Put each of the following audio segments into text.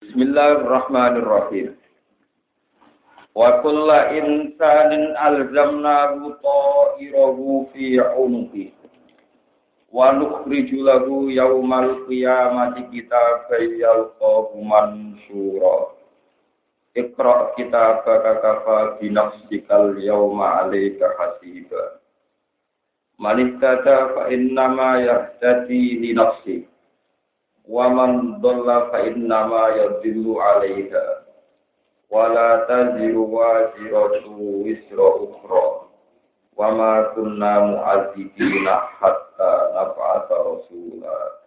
Bismillahirrahmanirrahim. Wa kulla insanin alzamnahu ta'irahu fi 'unuqi. Wa nukhriju lahu yaumal qiyamati kitaban yalqahu mansura. Iqra kitabaka kafa bi nafsikal yawma 'alaika hasiba. Man ihtada fa innama yahtadi li nafsihi wa man dhalla fa inna ma yadhillu 'alaiha wa la taziru waziratu wisra ukhra. Wa ma kunna mu'adzibina hatta nab'atha rasula.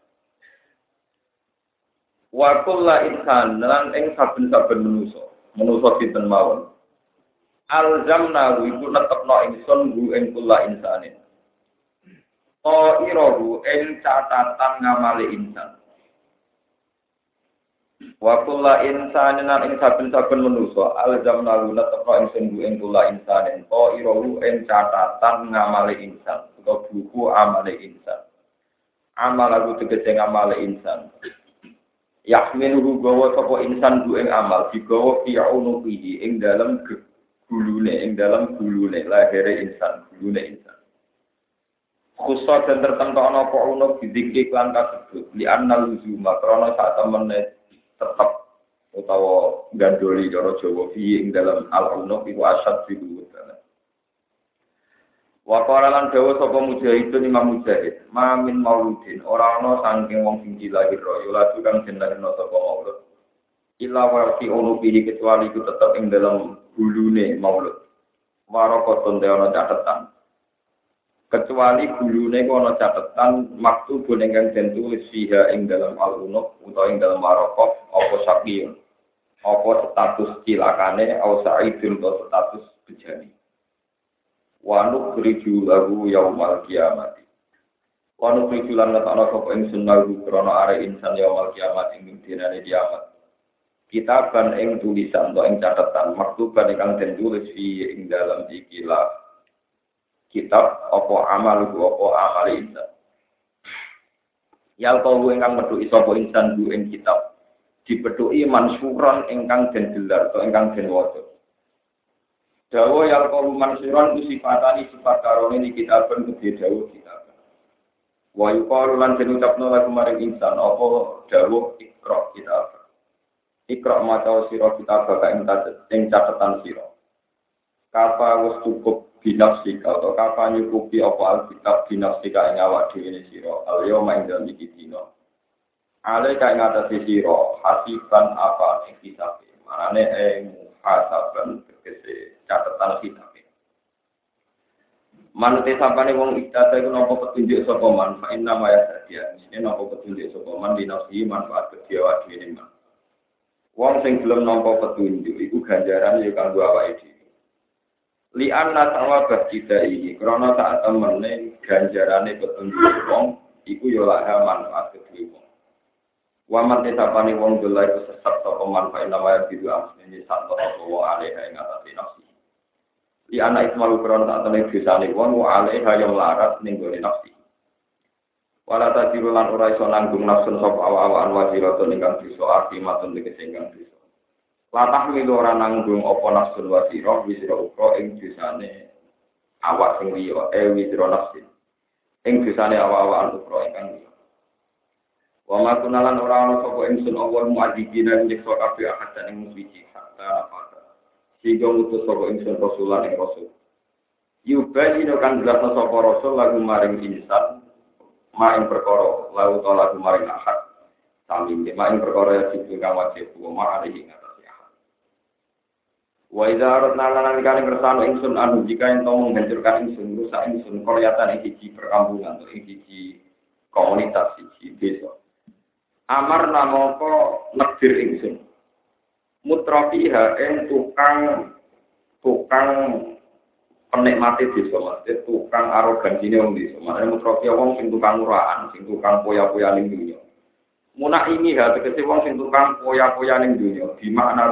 Wa kullu insan lan ing saben-saben manusa. Manusa sinten mawon? Alzamna iku netepno ingsun gu ing kullu insanin. Oh, irohu ing catatan ngamali insan. Wa kulla insanin lan ing saben-saben manusa alzamna guna tepno ing sunggu ing kulla insanin to irawu ing catatan ngamale insan utawa buku amale insan. Amal aku tegese ngamale insan. Yahmiluhu gawa sapa insan bu ing amal digawa fi unuqihi ing dalem gulune ing dalem gulune lahire insan gulune insan. Khusus dan tertentu ana apa unuk didikik lan kasebut li anna luzuma krana sak temene tetap utawa gandoli cara Jawa fi ing dalam al-unuf iku asad fi Wa qala lan dawa sapa mujahidun Imam Mujahid, ma min mauludin ora ana saking wong sing dilahir yo lagu kang jenenge sapa maulud. Illa wa fi unubihi kecuali iku tetep ing dalam bulune maulud. Warokotun de ana catatan. Kecuali gulune kono catetan maktu bone kang den tulis fiha ing dalam al-unuf utawa ing dalam marokov apa sakiyun apa status cilakane? Au sa'idun atau status bejani? Wa nukhriju lahu yaumal kiamati. Wa nukhriju lan natana sapa ing sunnahu krana are insan yaumal kiamat ing dinane kiamat. Kitaban ing tulisan atau ing catatan maktuban kang den tulis fi ing dalam ikilah kitab apa amal apa amal insan. Yal kau ingkang metuki sapa insan bu ing kitab dipetuki mansuran ingkang den gelar atau ingkang den waca. Dawa yal kau mansuran ku sifatani sifat karone ni kitab ben gede dawa kitab. Wa yuqalu lan den ucapno lagu maring insan apa dawa ikra kitab. Ikra maca sira kitab ing ing catatan sira. Kapa wis cukup binafsika atau kapan nyukupi apa alkitab binafsika ing awak dhewe ne sira? Al yauma ing dalem iki dina. Ale ka ing atase hasiban apa ing kitab marane ing hasaban tegese catatan kitab Manute sampane wong iktata iku napa petunjuk sapa man? Fa inna ma yasadia ini napa petunjuk sapa man? Dinafsi manfaat kedhe awak dhewe man. Wong sing gelem nampa petunjuk iku ganjaran ya kanggo awake dhewe li anna sawabah ini karena saat temene ganjarane petunjuk wong iku yo laha manfaat kedue wong. Waman tetapane wong dola iku sesat sapa manfaat nama bidu amsene santo apa wa alaiha ing atase nafsi. Li anna ismalu karena saat temene dosane wong wa alaiha yang larat ning gone nafsi. Wala tadiru lan ora iso nanggung nafsun sapa awa-awaan wajiratun ingkang dosa akimatun tegese ingkang dosa Latah milu ora nanggung apa nafsul wasiro wisira ukro ing jusane awak sing liya eh wisira nafsi ing jusane awak-awakan ukro ingkang liya. Wa ma kunalan ora ana sapa ingsun awal muadzibina nyiksa kabeh ahad ing muswiji hatta nafata sehingga ngutus sapa ingsun rasulan ing rasul. Yubayinu kan jelasna sapa rasul lagu maring insan ma ing perkara lalu to lagu maring ahad. Sami ma ing perkara ya sing kang wajib wa ma alihi Wa idza aradna lan kali ngersano ingsun anu jika ento menghancurkan ingsun rusak ingsun koryatan ing siji perkampungan ing siji komunitas siji desa. Amar namoko negdir ingsun. Mutrafiha ing tukang tukang penikmati desa mas, tukang arogansine wong desa. Makane mutrafi wong sing tukang murahan, sing tukang poya-poya ning dunya. Munak ini ha tegese wong sing tukang poya-poya ning dunya, di makna.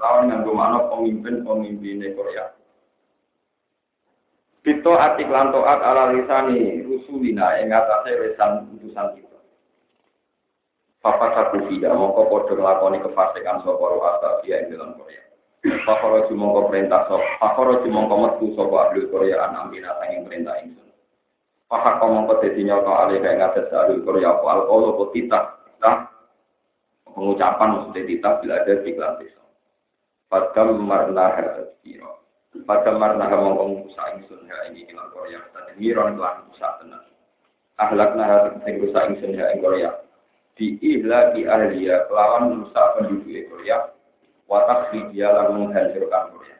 Lawan nganggo makna pemimpin-pemimpin Korea. Pito atik lantoat ala lisani rusulina ing atase wesan utusan kita. Papa saku tidak mongko podo ngelakoni kefasikan soporo asal dia yang dalam Korea. Fakoro mongko perintah sop, fakoro mongko metu sopo ahli Korea an amina sanging perintah ingsun. Fakak mongko dadi nyoto alih kayak ngates ahli Korea apa alkohol apa titah, pengucapan maksudnya titah bila ada di kelas. Padam marna hadat kiro. Padam marna mongko musa ingsun ya ini hilang Korea. Tadi miron kelah musa tenang. Ahlak nah sing rusak ingsun ya ing Korea diihla di ahliya kelawan merusak penduduk Korea watak dia lalu menghancurkan Korea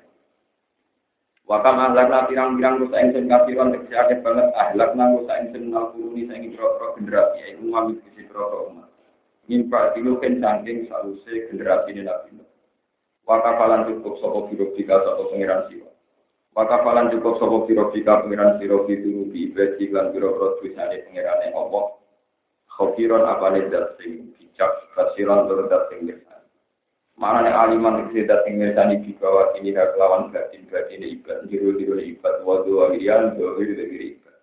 Wakam ahlakna pirang-pirang rusak ingsun kafiron tegese akeh banget ahlakna rusak ingsun nal kuruni saing pira-pira generasi iku mami sisi pira umat. Mimpa diluken saking saluse generasi ini Nuh. Wakafalan cukup sapa biro bika sapa pangeran siwa. Wakafalan cukup sapa biro bika pangeran sira biturubi ibadi lan biro-biro tulisane pangerane Allah Khofiron apa nih dat sing bijak, khasiron tur dat mirsani. Mana nih aliman sing dat sing mirsani di bawah ini hak lawan batin batin ibad, diru ibad, wadu walian, dohir dari ibad.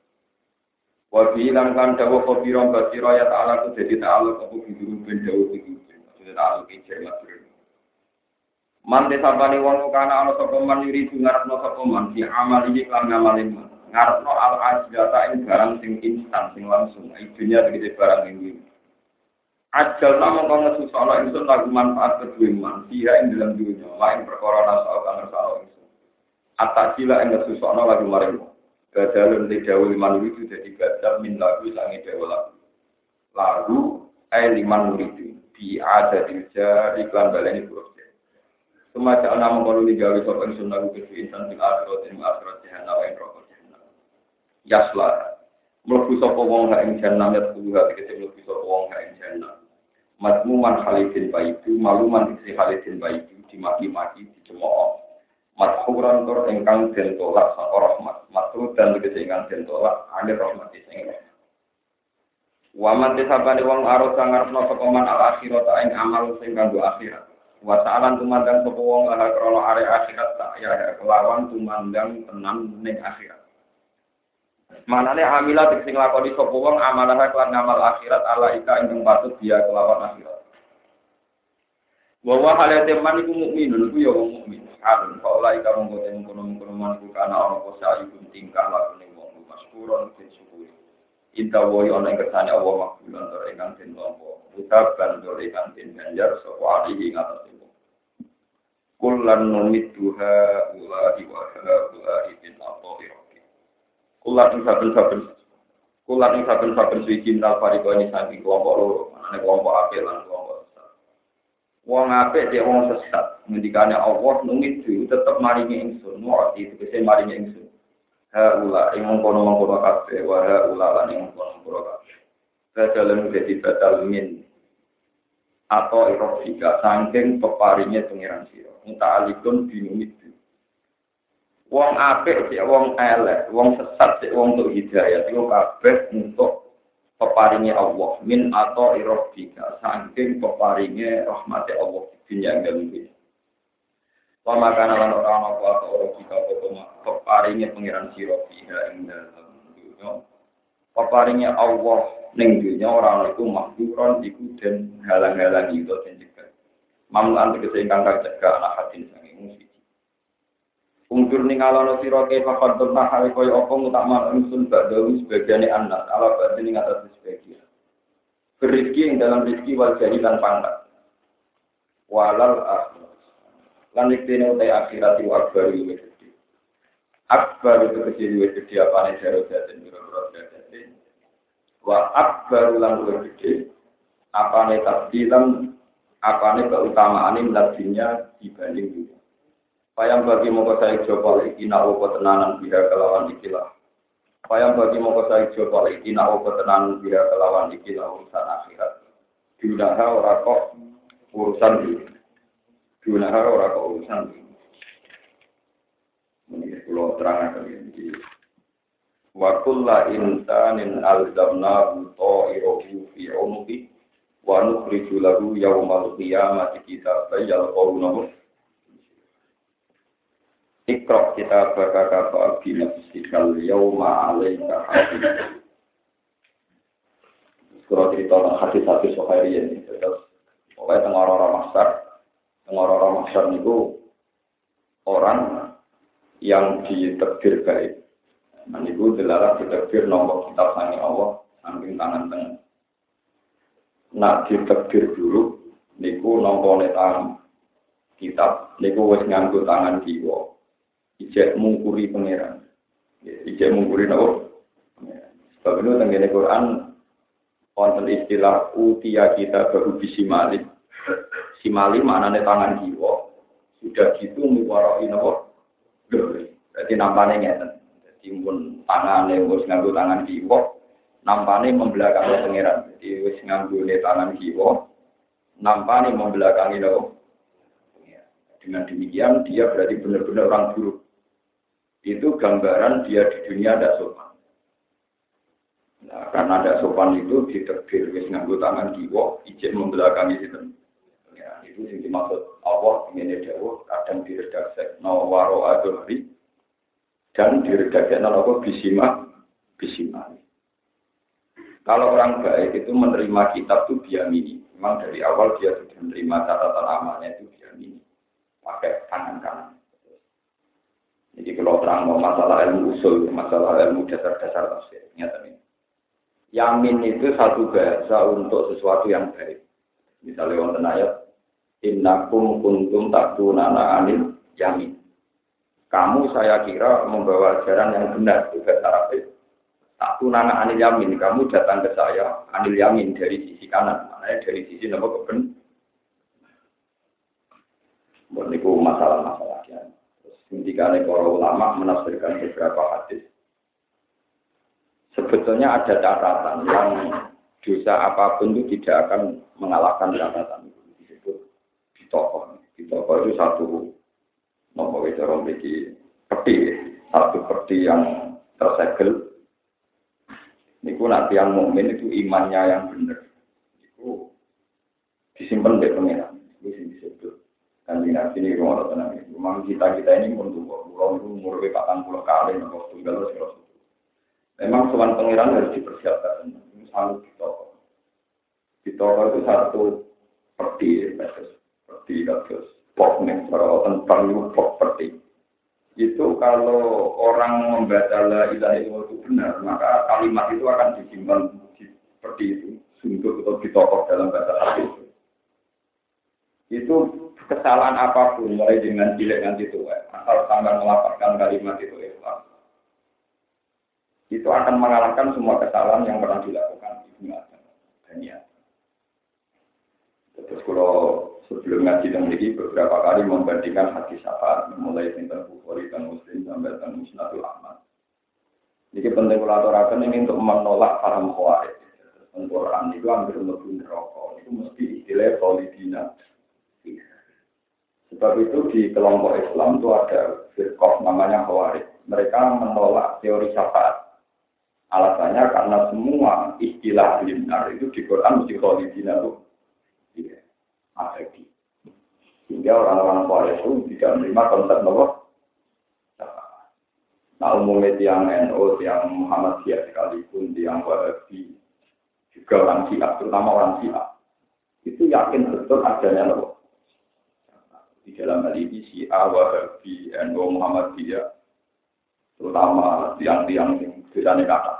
Wabi hilang kan dawa khofiron basiro ya ta'ala ku jadi ta'ala kamu biduru ben jauh biduru. Maksudnya ta'ala kincir matur. Man desapani wong kana ana sapa man yuri ngarepno sapa man si amal iki lan ngamalin man. Ngarepno al ajata ing barang sing instan sing langsung. Idunya begitu barang ini. Ajal namung kang ngesusana ingsun lagu manfaat kedue man dia ing dalam dunia lain perkara nasal kang ngersalo ingsun. Atak sila ing ngesusana lagu maring. Badalun te dawuh liman itu dadi badal min lagu sangi dawuh lagu. Lagu ay liman muridu di ada di iklan baleni huruf Semacam nama kalau digawe sopan sunnah lagu kedue insan bil akhirat ing akhirat jahanam ing rokok yasla mlebu sapa wong ha ing jannah ya kudu ha tegese mlebu sapa wong ha ing jannah matmuman halidin baitu maluman isi halidin baitu dimaki-maki dicemooh. Mathuran tur ingkang den tolak saka rahmat. Matru dan tegese ingkang den tolak ane rahmat sing Waman desabane wong arus sangarepno sapa man al akhirat ing amal sing kanggo akhirat. Wa sa'alan tumandang sapa wong lahar krana are akhirat tak ya kelawan tumandang tenan ning akhirat. Manane amila sing lakoni sapa wong amalah kelan ngamal akhirat ala ika ingkang patut dia kelawan akhirat. Wa wa halate man iku mukminun iku ya wong mukmin. Alun fa ola ika mung kote mung man ku kana ana apa sayu tingkah lakune wong maskuron den syukuri. Inta yo ana kersane Allah makbulan tur ingkang den tampa. Utab ban tur ingkang den ganjar sapa alihi ngatas Kullan numidduha ulahi wa ulahi bin Allah Kulat ing saben-saben. Kulat ing saben-saben suci minal fariko ini saking kelompok loro, mana kelompok apik lan kelompok sesat. Wong apik dia wong sesat, ngendikane Allah nungit itu tetep maringi ingsun, muati tegese maringi ingsun. Ha ula ing mengkono-mengkono kabeh, wa ula lan ing mengkono-mengkono kabeh. Badalan jadi badal min atau irofika sangking peparingnya pengiran siro. Muta alikun binumit Wong apik sik wong elek, wong sesat sik wong untuk hidayah iku kabeh untuk peparinge Allah. Min atau irobika saking peparinge rahmati Allah. Dunia yang dalam Wa makana lan ora ana apa atau irobika apa peparinge pangeran sira fiha ing dalam dunya. Peparinge Allah ning dunya ora ana iku makduron iku den halang-halang itu den cegah. Mamlan tegese ingkang kacegah anak hadin sange musik. Ungkur ning alono sira ke fakad tentang hal koyo apa mutakmal ingsun ba'dawi sebagiane anas ala badhe ning atas sebagian. Berizki yang dalam rizki wal dan pangkat. Walal akhirat. Lan iktene utai akhirat wa akbar gede. Akbar itu kecil gede apa nih jaro jatin biro-biro. Wa akbar lan luwe gede. Apa nih tabdilan apa nih keutamaan ini dibanding dunia. Payang bagi moko saya coba nak opo tenanan biha kelawan ikilah. Payang bagi moko saya coba nak opo tenanan biha kelawan ikilah urusan akhirat. Dunaha ora kok urusan ini. Dunaha ora kok urusan ini. Ini pulau terang akan ini. Wa kulla insanin alzamna ta'iruhu fi unuki wa nukhriju lahu yawmal qiyamati kitaban yalqawnahu Ikro kita berkata bahwa nafsikal yauma alaika hadid. Kalau cerita tentang hadis-hadis Sohairi ini, terus pokoknya tengah orang-orang masyar, tengah orang-orang itu orang yang ditekdir baik. Itu dilarang ditekdir nomor kitab sangi Allah, samping tangan tengah. Nak ditekdir dulu, niku nomor tangan kitab, niku wis nganggo tangan kiwa. Ijek mungkuri pangeran. Ijek mungkuri nopo? Sebab itu tenggene Quran wonten istilah utia kita baru bisimali. Simali maknanya tangan jiwa. Sudah gitu miwaroi nopo. Jadi nampaknya ngeten. Pun tangan wis nganggo tangan jiwa. Nampaknya membelakangi pangeran. Jadi wis nganggo tangan jiwa. Nampaknya membelakangi nopo. Dengan demikian dia berarti benar-benar orang buruk. Itu gambaran dia di dunia ada sopan. Nah, karena ada sopan itu diterbir wis nganggo tangan kiwa, ijek membelakangi itu. Itu yang dimaksud Allah ini dawuh kadang diredaksi no waro adori dan diredaksi no apa bisima bisima. Kalau orang baik itu menerima kitab itu biamini. Memang dari awal dia sudah menerima catatan amalnya itu biamini. Pakai tangan kanan. Jadi kalau terang mau masalah ilmu usul, masalah ilmu dasar-dasar tafsir, nyata ini Yamin itu satu bahasa untuk sesuatu yang baik. Misalnya wonten ayat innakum kuntum taktunana anil yamin. Kamu saya kira membawa ajaran yang benar itu bahasa Arab itu. Taktunana anil yamin, kamu datang ke saya anil yamin dari sisi kanan, maknanya dari sisi nama keben. Ini masalah-masalah ya. Ketika para ulama menafsirkan beberapa hadis sebetulnya ada catatan yang dosa apa pun itu tidak akan mengalahkan catatan itu disebut di toko di toko itu satu nomor itu orang peti satu peti yang tersegel Niku nanti yang mukmin itu imannya yang benar. Itu disimpan di pengiran. Itu sih disebut. Dan di sini rumah tenang. Memang kita kita ini untuk pulau itu umur patang puluh kali, nopo tunggal terus Memang soal pangeran harus dipersiapkan. Misalnya di toko. Di toko itu satu peti, peti kados pop nih, kalau tentang itu pop peti. Itu kalau orang membaca la ilaha illallah itu benar, maka kalimat itu akan disimpan di peti itu, sungguh atau di toko dalam bahasa Arab itu. Itu kesalahan apa pun, mulai dengan cilik nanti tua, asal sampai melapatkan kalimat itu ikhlas itu akan mengalahkan semua kesalahan yang pernah dilakukan Ibnu Adam dan ya. Terus kalau sebelum ngaji dan ini beberapa kali membandingkan hadis syafaat mulai tentang Bukhari dan Muslim sampai tentang Musnadul Ahmad. Jadi penting kolaborasi ini untuk menolak para mukhawarij. Quran itu hampir lebih neraka. Itu mesti istilah solidina. Sebab itu di kelompok Islam itu ada firqah namanya Khawarij. Mereka menolak teori syafaat. Alasannya karena semua istilah benar itu di Quran mesti kholidina itu iya, di Sehingga orang-orang Quraisy itu tidak menerima konsep bahwa Nah umumnya tiang NU, tiang Muhammadiyah sekalipun, tiang Wahabi, juga orang Syiah, terutama orang Syiah, itu yakin betul adanya loh. Di dalam hal ini Syiah, Wahabi, NU, Muhammadiyah, terutama tiang-tiang yang biasanya kata.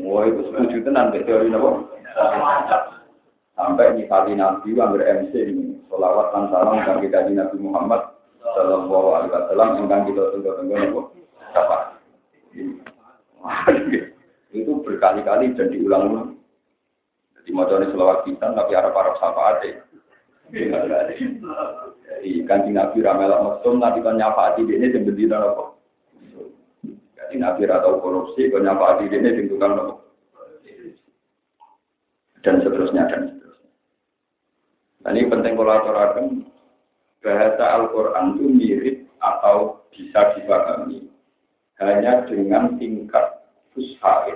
Wah itu setuju tenan teori nopo. Sampai nyifati Nabi anggar MC ini, solawat dan salam dan kita di Nabi Muhammad Sallallahu Alaihi Wasallam yang kita tunggu-tunggu nopo. Siapa? Itu berkali-kali dan diulang-ulang. Jadi mau selawat kita tapi arah-arah syafaat ya. Jadi kanji Nabi Ramelak Mesum, Nabi kan nyafaati ini yang berdiri nopo. Jadi Nabi atau korupsi, kau nyapa di ini tukang nopo. Dan seterusnya dan seterusnya. Nah, ini penting kolaborasi. Bahasa Al-Quran itu mirip atau bisa dipahami hanya dengan tingkat fushaid,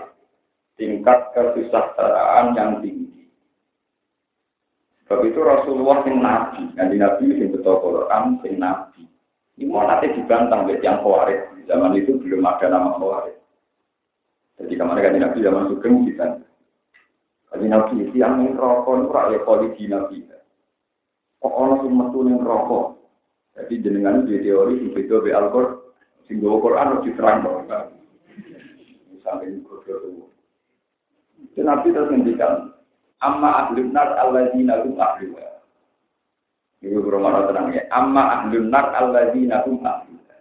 tingkat kesejahteraan yang tinggi. Sebab itu Rasulullah yang nabi, yang nabi yang betul Quran, yang nabi. Ini mau nanti dibantang oleh yang khawarij. Zaman itu belum ada nama khawarij. Jadi kemarin kan Nabi zaman Sugeng bisa. Tapi nabi yang rokok itu rakyat polisi nabi. Kok ono sing metu ning rokok. Jadi jenengan di teori sing beda be Al-Qur'an, sing go Quran harus diterang dong. Misalnya ini kodoh itu. Nabi terus ngendikan, amma ahlun nar alladzina hum ahluha. Ini berumah tenang ya. Amma ahlun nar alladzina hum ahluha.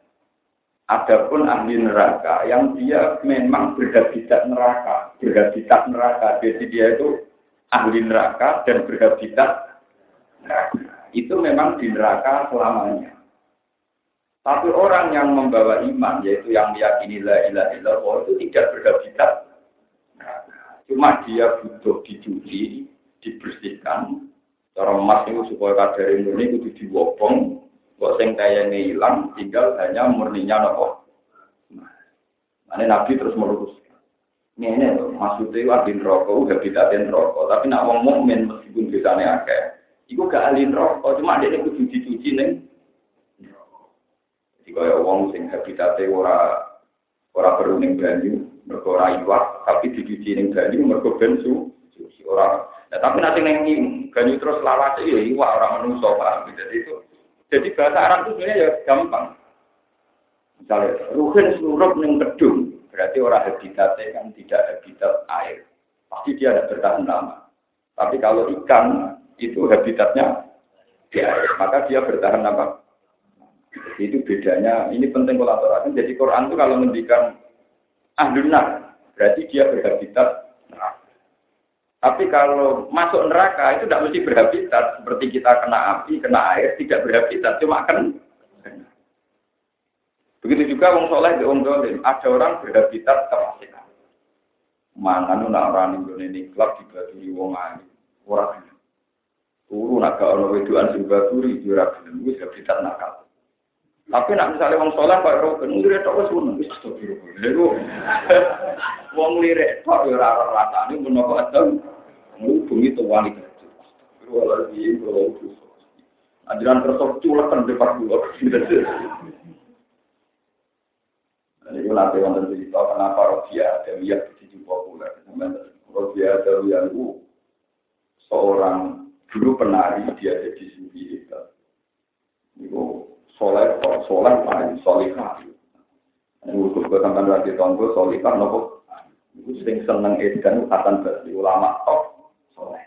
Adapun ahli neraka yang dia memang berhabitat neraka, berhabitat neraka. Jadi dia itu ahli neraka dan berhabitat neraka itu memang di neraka selamanya. Tapi orang yang membawa iman, yaitu yang meyakini la ilaha illallah, itu tidak berhabitat. Cuma dia butuh dicuci, dibersihkan. Cara emas itu supaya kadar murni itu diwobong, kok sing kayaknya hilang, tinggal hanya murninya nopo. Nah, Nabi terus meluruskan. Ini maksudnya itu adin rokok, habitatin rokok. Tapi nak wong mukmin meskipun bisanya akeh, Iku gak ahli rokok, cuma dia kudu dicuci neng. Jadi kaya wong sing habitate ora ora perlu ning banyu, mergo ora iwak, tapi dicuci ning banyu mergo ben su suci ora. Nah, tapi nanti neng banyu terus lawas ya iwak ora menungso paham. Jadi itu jadi bahasa Arab itu sebenarnya ya gampang. Misalnya, ruhin surup neng gedung, berarti orang habitatnya kan tidak habitat air. Pasti dia ada bertahan lama. Tapi kalau ikan itu habitatnya di air, maka dia bertahan apa? Itu bedanya, ini penting kolaborasi. Jadi Quran itu kalau mendikan ahlunar, berarti dia berhabitat. Tapi kalau masuk neraka itu tidak mesti berhabitat, seperti kita kena api, kena air, tidak berhabitat, cuma kan. Begitu juga wong soleh di wong dolim, ada orang berhabitat kefasikan. Mangan nak orang Indonesia klub dibagi wong ayu, orang Turu nak gak ono wedoan sing baturi ora gelem wis habitat nakal. Tapi nak misalnya wong saleh kok ora ben lirik tok wis ngono wis to biru. Lha wong lirik tok ora ora rasane menapa adem. Ngubungi to wali kerja. Wala di kalau. Ajaran tersok culek di depan dua. Ini nanti wonten cerita kenapa Rodia Dawiyah begitu populer. Rodia Dawiyah itu seorang Dulu penari dia jadi sufi itu. Itu soleh, soleh paling solihah. Ini usul gue sampai lagi tonggo solihah nopo. Itu sering seneng edan Hasan Basri ulama top soleh.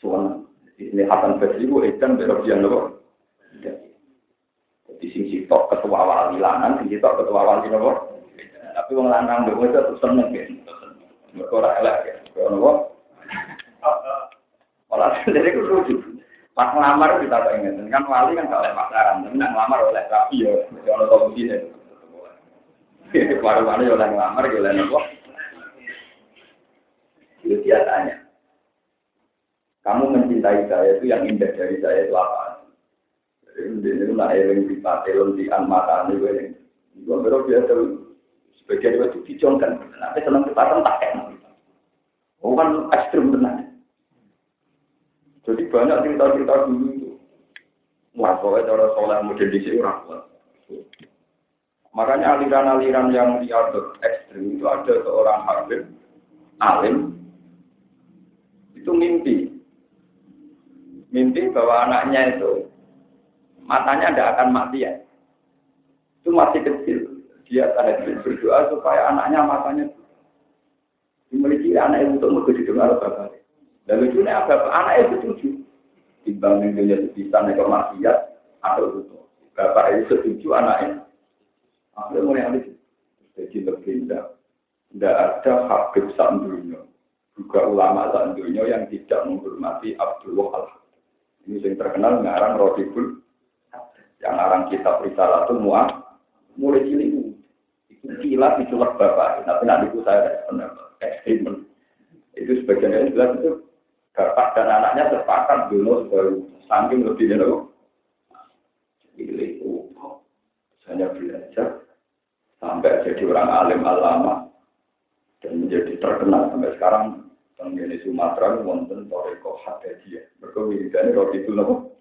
Suwan ini Hasan Basri itu edan berobjian nopo. Jadi sing sitok ketua wali lanang, sing sitok ketua wali nopo. Tapi wong lanang dhewe itu seneng. Mereka ora elek ya. Nopo? Malah jadi itu lucu. Pas ngelamar kita pengen, kan wali kan gak oleh tapi nak ngelamar oleh rapi ya, kalau tahu begini. Baru mana oleh ngelamar, oleh nopo. Itu dia tanya. Kamu mencintai saya itu yang indah dari saya itu apa? Jadi ini nak eling di patelon di anmata ini gue Gue baru biasa sebagian itu dicongkan. Nanti senang kita tak kayak Oh kan ekstrim benar. Jadi banyak cerita-cerita dulu itu. Wah, soalnya cara soleh model di sini orang. Makanya aliran-aliran yang liar ekstrim itu ada seorang hakim, alim, itu mimpi. Mimpi bahwa anaknya itu matanya tidak akan mati ya. Itu masih kecil. Dia tahajud berdoa supaya anaknya matanya dimiliki anak itu untuk menjadi dengar bapak. Dan lucunya apa? Anak itu setuju. Dibanding dia sebisa nekor maksiat atau itu. Bapak itu setuju anaknya. Akhirnya mulai alih. Jadi berbeda. Tidak ada habib sandunya. Juga ulama sandunya yang tidak menghormati Abdullah al Ini yang terkenal ngarang Rodibul. Yang ngarang kitab Risalatul Mu'ah. Mulai cilik. Itu kilat diculak bapak. Tapi nanti saya benar. Ekstrim. Itu sebagian jelas itu bapak dan anaknya terpakat dulu baru saking lebih dulu. Pilih oh, hanya belajar sampai jadi orang alim alama dan menjadi terkenal sampai sekarang di Sumatera wonten toreko hadajiyah. Mereka wiridannya roti itu nopo.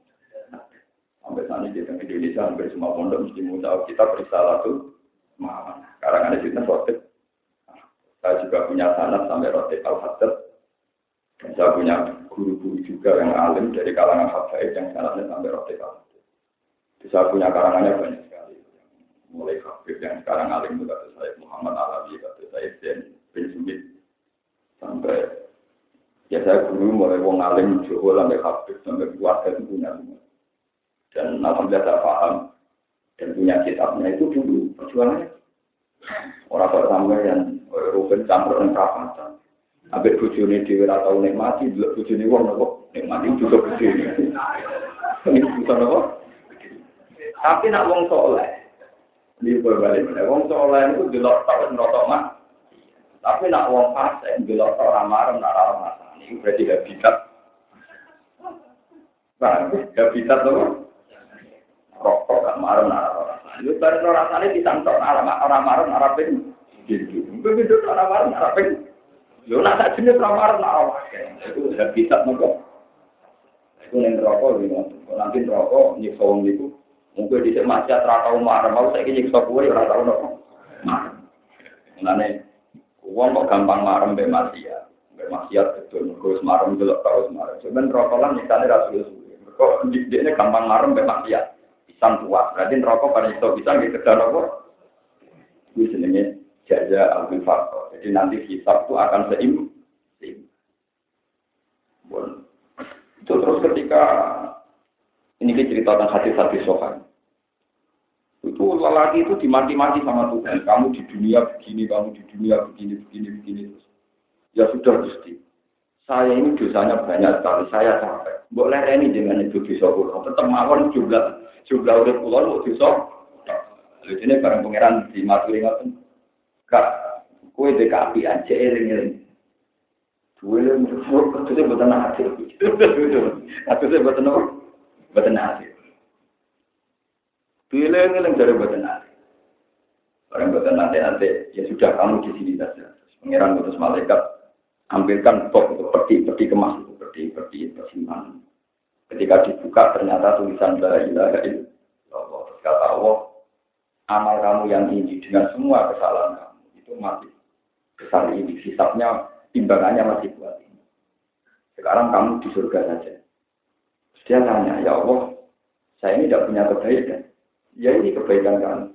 Sampai saat ini Indonesia hampir semua pondok mesti tahu kita perisalah tuh mana. Sekarang ada cerita roti. Saya juga punya sanat sampai roti al-hadad Dan saya punya guru-guru juga yang alim dari kalangan hafaid yang sangatnya sampai rote Saya punya karangannya banyak sekali. Mulai Habib yang sekarang alim itu kata saya Muhammad Alawi, kata saya Den bin Sumit. Sampai ya saya guru mulai wong alim Jawa sampai Habib sampai keluarga itu punya semua. Dan alhamdulillah saya paham dan punya kitabnya itu dulu perjuangannya. Orang kok sampai yang Ruben campur dengan. Abis bujuni di ora tau nikmati, dulu bujuni wong nopo nikmati juga bujuni. Ini bisa nopo. Tapi nak wong soleh, di berbalik wong soleh itu delok tau nerotok mah. Tapi nak wong fase delok tau ramarem nak ramah. Ini berarti habitat. Nah, habitat nopo. Rokok gak marem nak Lu bareng ora rasane disantok ora marem ora ping. Gitu. Begitu ora marem ora ping. Yo nak tak jenis ora marem ora Itu habitat nopo. Itu ning rokok nanti rokok nyiksa wong niku. Mungkin di maksiat ora tau marem, mau saiki nyiksa tau nopo. Marem. Mulane wong kok gampang marem mbek maksiat. Mbek maksiat betul mergo marem delok tau marem. Cuman rokok lan nyikane ra suwe-suwe. Mergo ndikne gampang marem mbek maksiat. Pisang tua. Berarti rokok pada itu bisa gitu rokok. Itu jenenge jaza al Jadi nanti hisab itu akan seim. Bon. Itu terus ketika ini kita cerita tentang hati-hati sohan. Itu lelaki itu dimati-mati sama Tuhan. Kamu di dunia begini, kamu di dunia begini, begini, begini. Ya sudah Gusti. Saya ini dosanya banyak sekali. Saya capek. Boleh ini dengan itu bisa Tetap mawon jumlah jumlah udah pulau lu dosa. Lalu ini barang pangeran di maturi kue DKP aja eling-eling. Dua lu itu sih buatan hati. Itu sih buatan apa? Buatan hati. Eling-eling dari buatan hati. Orang buatan nanti nanti ya sudah kamu di sini saja. Pangeran putus malaikat ambilkan top untuk pergi pergi kemas itu pergi persimpangan Ketika dibuka ternyata tulisan la ilaha illallah. Kata Allah, amal kamu yang ini dengan semua kesalahan kamu itu mati besar ini. Hisapnya timbangannya masih kuat ini. Sekarang kamu di surga saja. dia tanya, ya Allah, saya ini tidak punya kebaikan. Ya ini kebaikan kamu.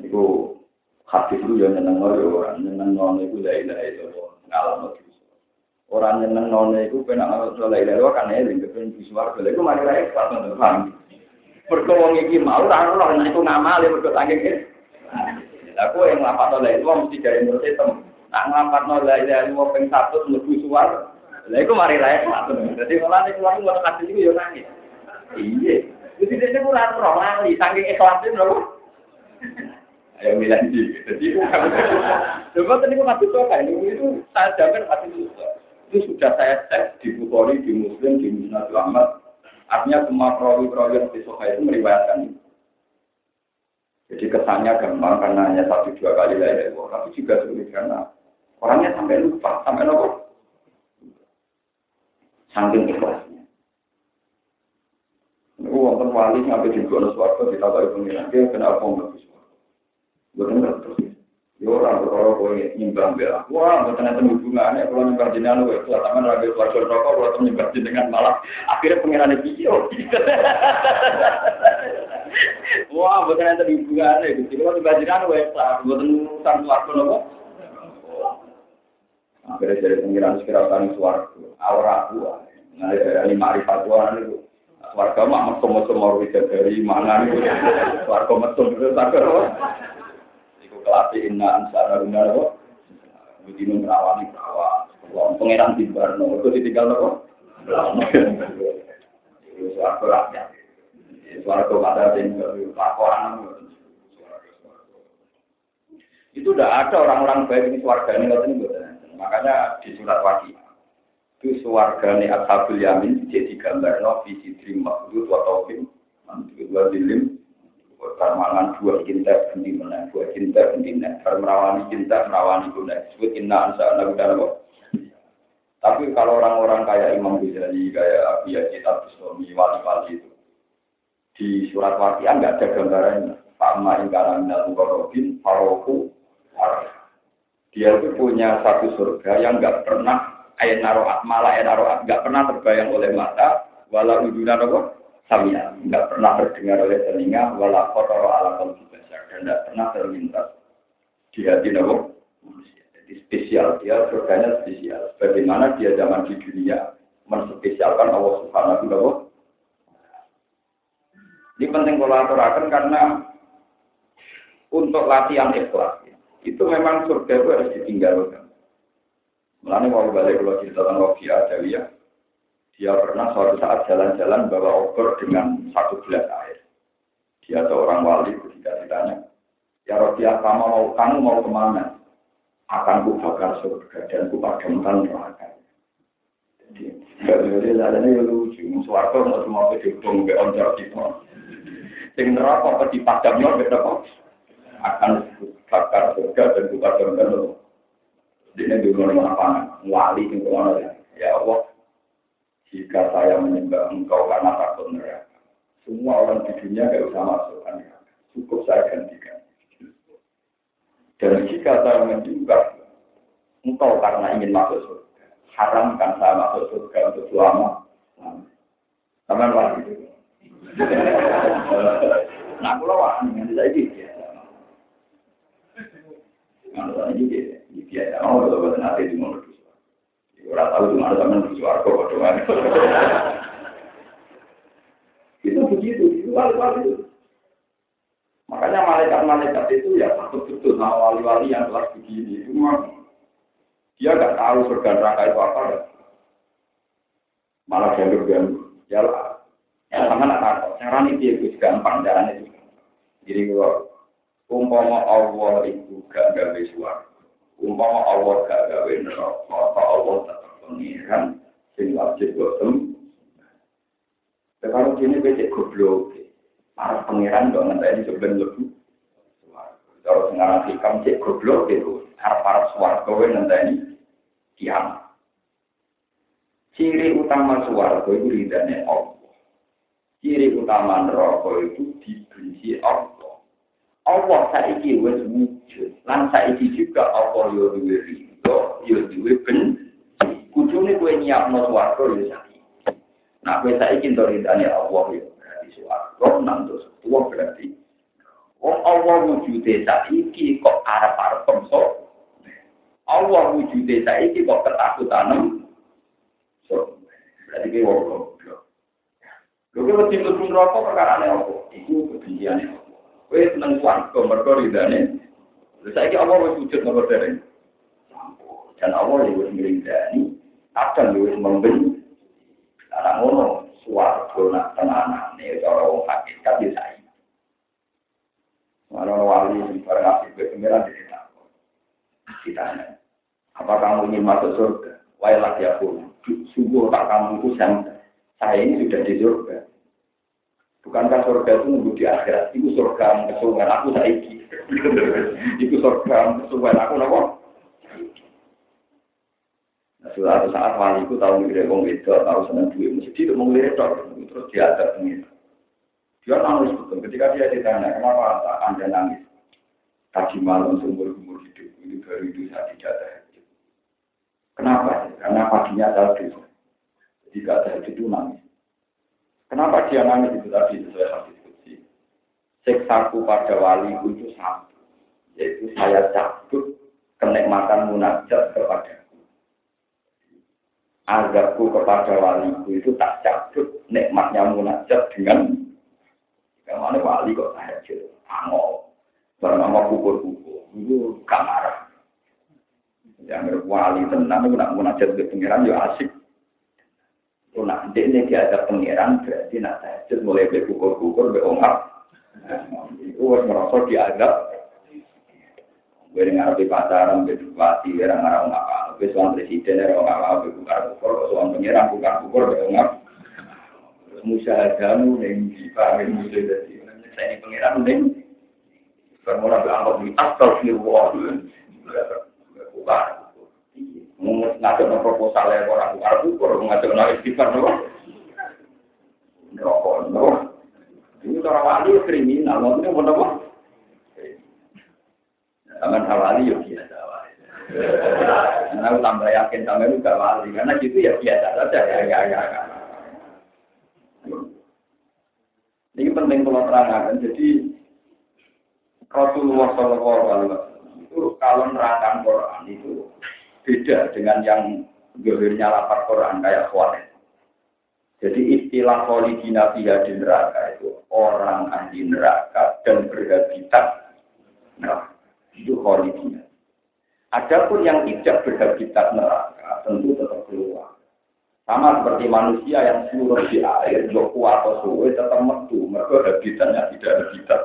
Itu hadis itu yang nyeneng orang, nyeneng orang itu la ilaha illallah, ngalam Orang nyeneng nona itu kena ngamal soleh lelo kan eling kepen visual soleh itu mari rakyat pas nonton paham. Iki mau ora ora nek iku ngamal ya saking ke. Lah kowe yang lapat soleh itu mesti dari menurut sistem. Nak nglapat noleh ya wong ping 100 mlebu suwar. Lah iku mari rakyat. Dadi malah nek wong ngono kasih iku yo nangis. Iya. Jadi dia ora roh lali saking ikhlasin lho. Ayo milih di. Jadi coba tadi aku kasih tau kan itu saya jamin kasih susah. Itu sudah saya cek di Bukhari, di Muslim, di Musnad Ahmad. Artinya semua perawi-perawi yang di Soha itu meriwayatkan itu. Jadi kesannya gampang karena hanya satu dua kali lahir tapi juga sulit karena orangnya sampai lupa, sampai lupa. Saking ikhlasnya. Ini wonten wali sampai di Gunung Suwarto kita tahu pengiran dia kenapa mau Suwarto. Bukan terus. Yo ora perkara kowe nyembah bela. Wah, mboten enten hubungane kalau nyembah jenengan kowe itu sampean ora bisa warga rokok kalau nyembah jenengan malah akhirnya pengiran piye. Wah, mboten enten hubungane Gusti. Kalau nyembah jenengan kowe mboten urusan warga rokok. Akhirnya dari pengiran sekira tani suaraku, aura aku. Nah, dari marifat Tuhan itu. Warga mah mesum-mesum mau dari mana nih? Warga mesum itu tak kelas inna ansara runa nopo begini merawani perawan kalau pangeran di Barno itu ditinggal nopo suara rakyat. Suara kepada yang laporan itu udah ada orang-orang baik ini suarga ini makanya di surat wajib itu suarga ini ashabul yamin jadi gambar no visi dream maksud wa taufim mantul dilim permangan dua cinta bunti mana dua cinta bunti mana merawani cinta merawani guna disebut inna ansa anak kok tapi kalau orang-orang kayak Imam Ghazali kayak Abi Yazid Bustami wali-wali itu di surat wakian nggak ada gambarannya Pama ingkara minal mukarrabin faroku dia itu punya satu surga yang nggak pernah ayat naroat malah ayat naroat nggak pernah terbayang oleh mata walau uduna apa samia nggak pernah terdengar oleh telinga walau kotor ala besar dan nggak pernah terlintas di hati manusia. Jadi spesial dia surganya spesial. Bagaimana dia zaman di dunia menspesialkan Allah Subhanahu wa ini penting kolaborasi karena untuk latihan ikhlas. Itu memang surga itu harus ditinggalkan. Mulanya mau balik kalau cerita tentang Rofi Adawiyah, dia pernah suatu saat jalan-jalan bawa obor dengan satu gelas air. Dia atau orang wali ketika ditanya, ya Rofi kamu mau kamu mau ke mana? Akan ku bakar surga dan ku padamkan neraka. Jadi, jadi jalannya ya lucu. Suwarto mau semua kedukung be oncar kita. Sing neraka apa dipadamnya beda kok. Akan bakar surga dan ku padamkan neraka. Ini dulu apa wali itu ya. Ya Allah, jika saya menyembah engkau karena takut neraka, semua orang di dunia gak usah masuk neraka. Cukup saya gantikan. Dan jika saya menyembah engkau karena ingin masuk surga, haramkan saya masuk surga untuk selama. Taman wali itu. Nah, kalau wali, ini saya gitu. Kalau saya gitu biasa mau kalau buat nanti di orang tahu cuma ada teman di suarco itu begitu itu wali-wali makanya malaikat-malaikat itu ya takut betul sama wali-wali yang telah begini memang dia nggak tahu surga neraka itu apa ya. Malah jalur-jalur ya lah ya sama nak takut. Caranya dia itu gampang caranya itu jadi kalau umpama Allah itu gak gawe suara umpama Allah gak gawe neraka Allah pengiran sing wajib botem kalau kini becek goblok. Para pangeran dong nanti sebenarnya lebih kalau sekarang hikam cek goblok itu harap para suwargo nanti kiamat ciri utama suwargo itu ridhanya Allah. Ciri utama neraka itu dibenci Allah. Allah saiki wis wujud. Lan saiki juga apa yo duwe rido, yo duwe ben. Kudune kowe nyiapno swarga yo saiki. Nah, kowe saiki ridane Allah yo berarti swarga nang dosa berarti. Wong Allah wujude saiki kok arep-arep pemso. Allah wujude saiki kok ketakutan. So, berarti kowe wong goblok. Lha kok mesti mlebu perkara apa? Iku kebenciane Allah. Kowe seneng swarga mergo ridane. Lha Allah wis wujud nomor. Dan Allah wis ngridani, kadang wis membenci. Ana ngono swarga nak tenanane cara hakikat ya saiki. Mana wali para ngasih ke pengiran sana. Ditanya, apa kamu ingin masuk surga? Wailah ya pun, sungguh tak kamu itu saya ini sudah di surga. Bukankah surga itu nunggu di akhirat? Itu surga kesuwen aku saiki. itu surga kesuwen aku nopo. Suatu saat wali itu tahu ngelirik wong itu, tahu senang duit, mesti itu mau ngelirik terus dia ada. Dia nangis betul. Ketika dia ditanya, kenapa anda nangis? Tadi malam seumur umur hidup ini baru itu saya tidak ada Kenapa? Karena paginya dosa. Jadi gak ada itu nangis. Kenapa dia nangis itu tadi sesuai hadis kutsi? Seksaku pada wali itu satu, yaitu saya cabut kenikmatan munajat kepadaku. Azabku kepada waliku itu tak cabut nikmatnya munajat dengan Ke mana wali kok tahajud, angol, bernama kukur-kukur, itu gak marah. Yang wali tenang, itu nak munajat ke pengiran, ya asik. Itu nak ini dia ada pengiran berarti nak tahajud mulai berkukur-kukur berongap. Itu harus merasa diadab. Gue dengar di pacaran, berdukati, orang orang apa? Gue suami presiden, orang apa? Berkukur-kukur, suami pengiran, kukur-kukur berongap. Musyahadamu yang dipakai musuh saya ini pengiran neng. Bermula berangkat di astagfirullah. Bukan ngajak proposal ya orang Arab ukur ngajak no istighfar no rokok no ini cara wali kriminal ini mau apa Taman hawali yo wae. Nah, tambah yakin sampai lu gak wali karena gitu ya biasa saja ya ya ya. ya. Ini penting kalau terangkan. Jadi Rasulullah Shallallahu Alaihi itu kalau nerangkan Quran itu beda dengan yang gehirnya lapar Quran kayak khawatir. Jadi istilah kholidina fiha di neraka itu orang ahli neraka dan berhabitat neraka. Itu kholidina. Adapun yang tidak berhabitat neraka tentu tetap keluar. Sama seperti manusia yang seluruh di air, joku atau suwe tetap metu, mereka habitatnya tidak habitat.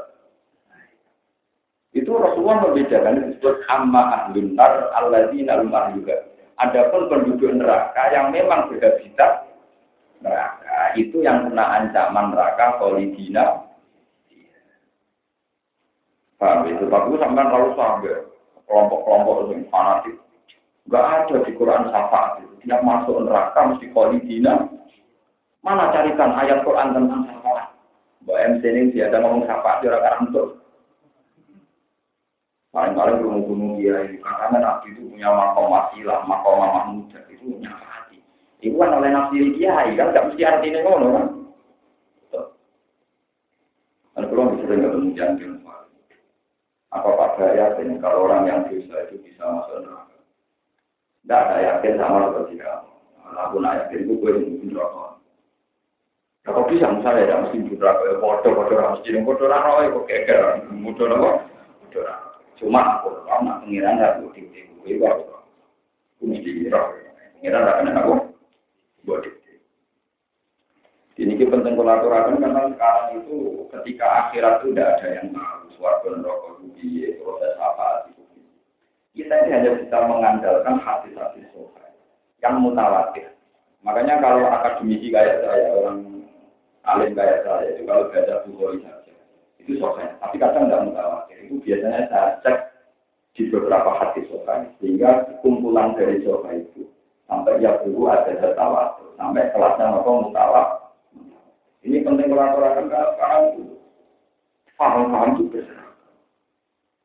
Itu Rasulullah membedakan disebut amma ahlun nar alladzina juga. Adapun penduduk neraka yang memang berhabitat neraka itu yang kena ancaman neraka kolidina paham itu bagus sampai terlalu sampai kelompok-kelompok yang fanatik. Nggak ada di Quran syafaat itu. Masuk neraka mesti kolidina mana carikan ayat Quran tentang syafaat? Mbak MC ini dia ada ngomong syafaat di orang untuk paling-paling gunung-gunung dia ini karena nabi itu punya makom wasilah makom mahmud itu punya Iku kan oleh nafsi kiai kan gak mesti artinya ngono kan. Kan kalau bisa dengar kemudian apa Pak Gaya ini kalau orang yang dosa itu bisa masuk neraka? Tidak ada yakin sama seperti kamu. Aku nak yakin itu gue yang mungkin neraka. Ya kok bisa misalnya ada mesti neraka ya bodoh bodoh mesti yang bodoh rano ya kok keker bodoh apa? Bodoh Cuma aku kalau nak pengiran aku tinggi gue gue aku mesti neraka. Pengiran tak kena aku. buat Ini kita penting kolaborasi karena sekarang itu ketika akhirat itu tidak ada yang tahu suatu neraka itu proses apa itu. Kita hanya bisa mengandalkan hati-hati sofa yang mutawatir. Makanya kalau akademisi kayak saya, orang alim kayak saya, itu kalau baca buku saja, itu sofa. Tapi kadang tidak mutawatir. Itu biasanya saya cek di beberapa hati sofa, sehingga kumpulan dari sofa itu sampai ya dulu ada tertawa sampai kelasnya apa mutawa ini penting kolaborasi karena sekarang itu paham-paham itu besar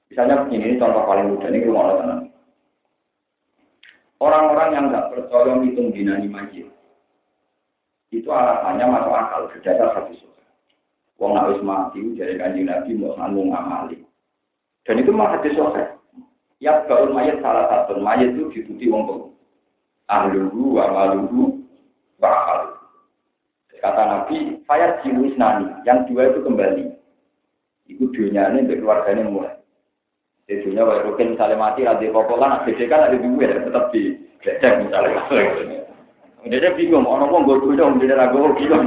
misalnya begini contoh paling mudah ini rumah tenang orang-orang yang nggak percaya hitung dinani majid itu alasannya masuk akal berdasar hadis Wong wis mati dari kanjeng Nabi mau sanggung ngamali. Dan itu mah hadis sahih. Ya gaul mayat salah satu mayat itu dituti wong tuh ahluhu wa maluhu wa akal. Kata Nabi, fayat jiwis nani, yang dua itu kembali. Itu dunia ini untuk keluarganya mulai. Di dunia, rukin misalnya mati, ada popolan, ada kan ada dua, tetap di gledek misalnya. Dia bingung, orang mau gue dong, dia ragu, bingung.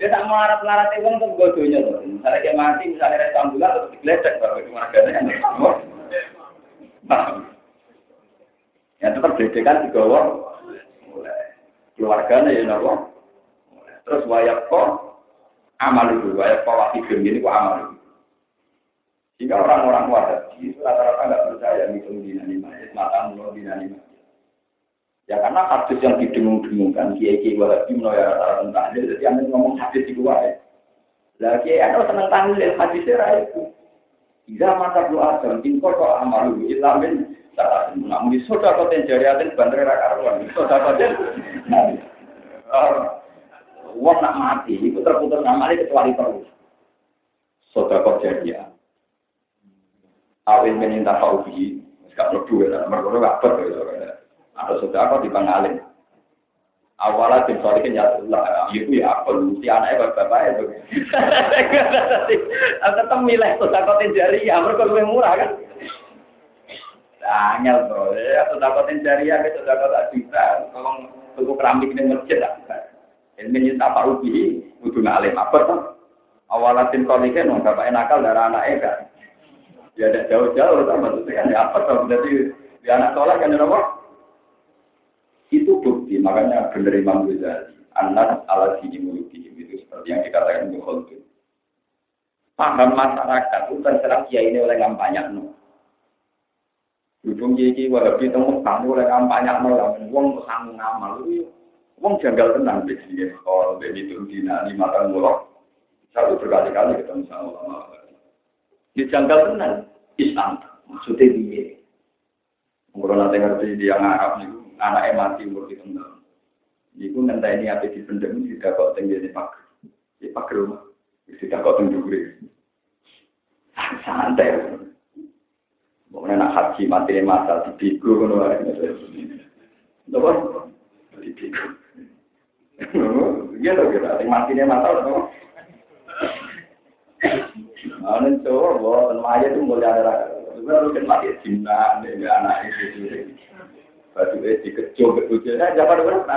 Dia tak mau larat larat uang tuh gue dunia. Misalnya dia mati, misalnya rest ambulan, terus baru keluarganya. Ya tetap kan digawa mulai. Keluarganya ya nopo. Terus wayak kok amal itu, wayak kok wakil gini kok amal itu. Jika orang-orang wahabi rata-rata nggak percaya ngitung dinani majid, mata majid. Ya karena hadis yang didengung-dengungkan, kiai kiai wahabi menolong rata-rata tahlil, jadi anda ngomong hadis itu wae. Lah kiai anda seneng tahlil, hadisnya itu. Jika mata doa dan tingkor kok amal itu, ilamin Namun di soda koten jariatin bandar karuan. Soda koten. Wong nak mati, itu terputus ngamali kecuali terus. Soda kot jariah. Awin meninta paubi, gak perlu duit, mereka gak perlu. Ada soda kot di pangalin. Awalnya tim solikin ya Allah, itu ya apa si anaknya bapak itu. Tetap milih soda koten jariah, mereka lebih murah kan. Angel bro, ya sudah kotin jariah, sudah kota juta, tolong tuku keramik ini masjid lah. Ini nyita pak ubi, kudu ngalim apa tuh? Awalatin kolikan, nong bapak nakal darah anak eka. Ya ada jauh-jauh, tuh maksudnya kan apa tuh? Jadi di anak tolak kan apa? Itu bukti, makanya bener Imam Ghazali. Anak ala sini mulutihim itu seperti yang dikatakan Khaldun. Paham masyarakat itu terserah kiai ini oleh kampanye. No. Berhubung iki wahabi temu kamu oleh kampanye nol, wong sang ngamal itu, wong janggal tenang di sini. Kalau dari itu dina lima tahun mulok, satu berkali-kali ketemu sama ulama. Di janggal tenang, Islam maksudnya dia. Kalau nanti ngerti dia ngarap nih, anaknya mati umur di tengah. Iku ngenteni ape dipendem tidak kok tinggi di pak. Di pak rumah. Tidak kok tinggi Santai. Mungkin nak haji mati masa di biku ngono ae. Iya lho kira, sing mati masa lho. Ana coba, ten mayat itu mulai ada. Sebenarnya kan mati cinta, anak itu. Batu es dikejo ke bujurnya, jangan ada berapa.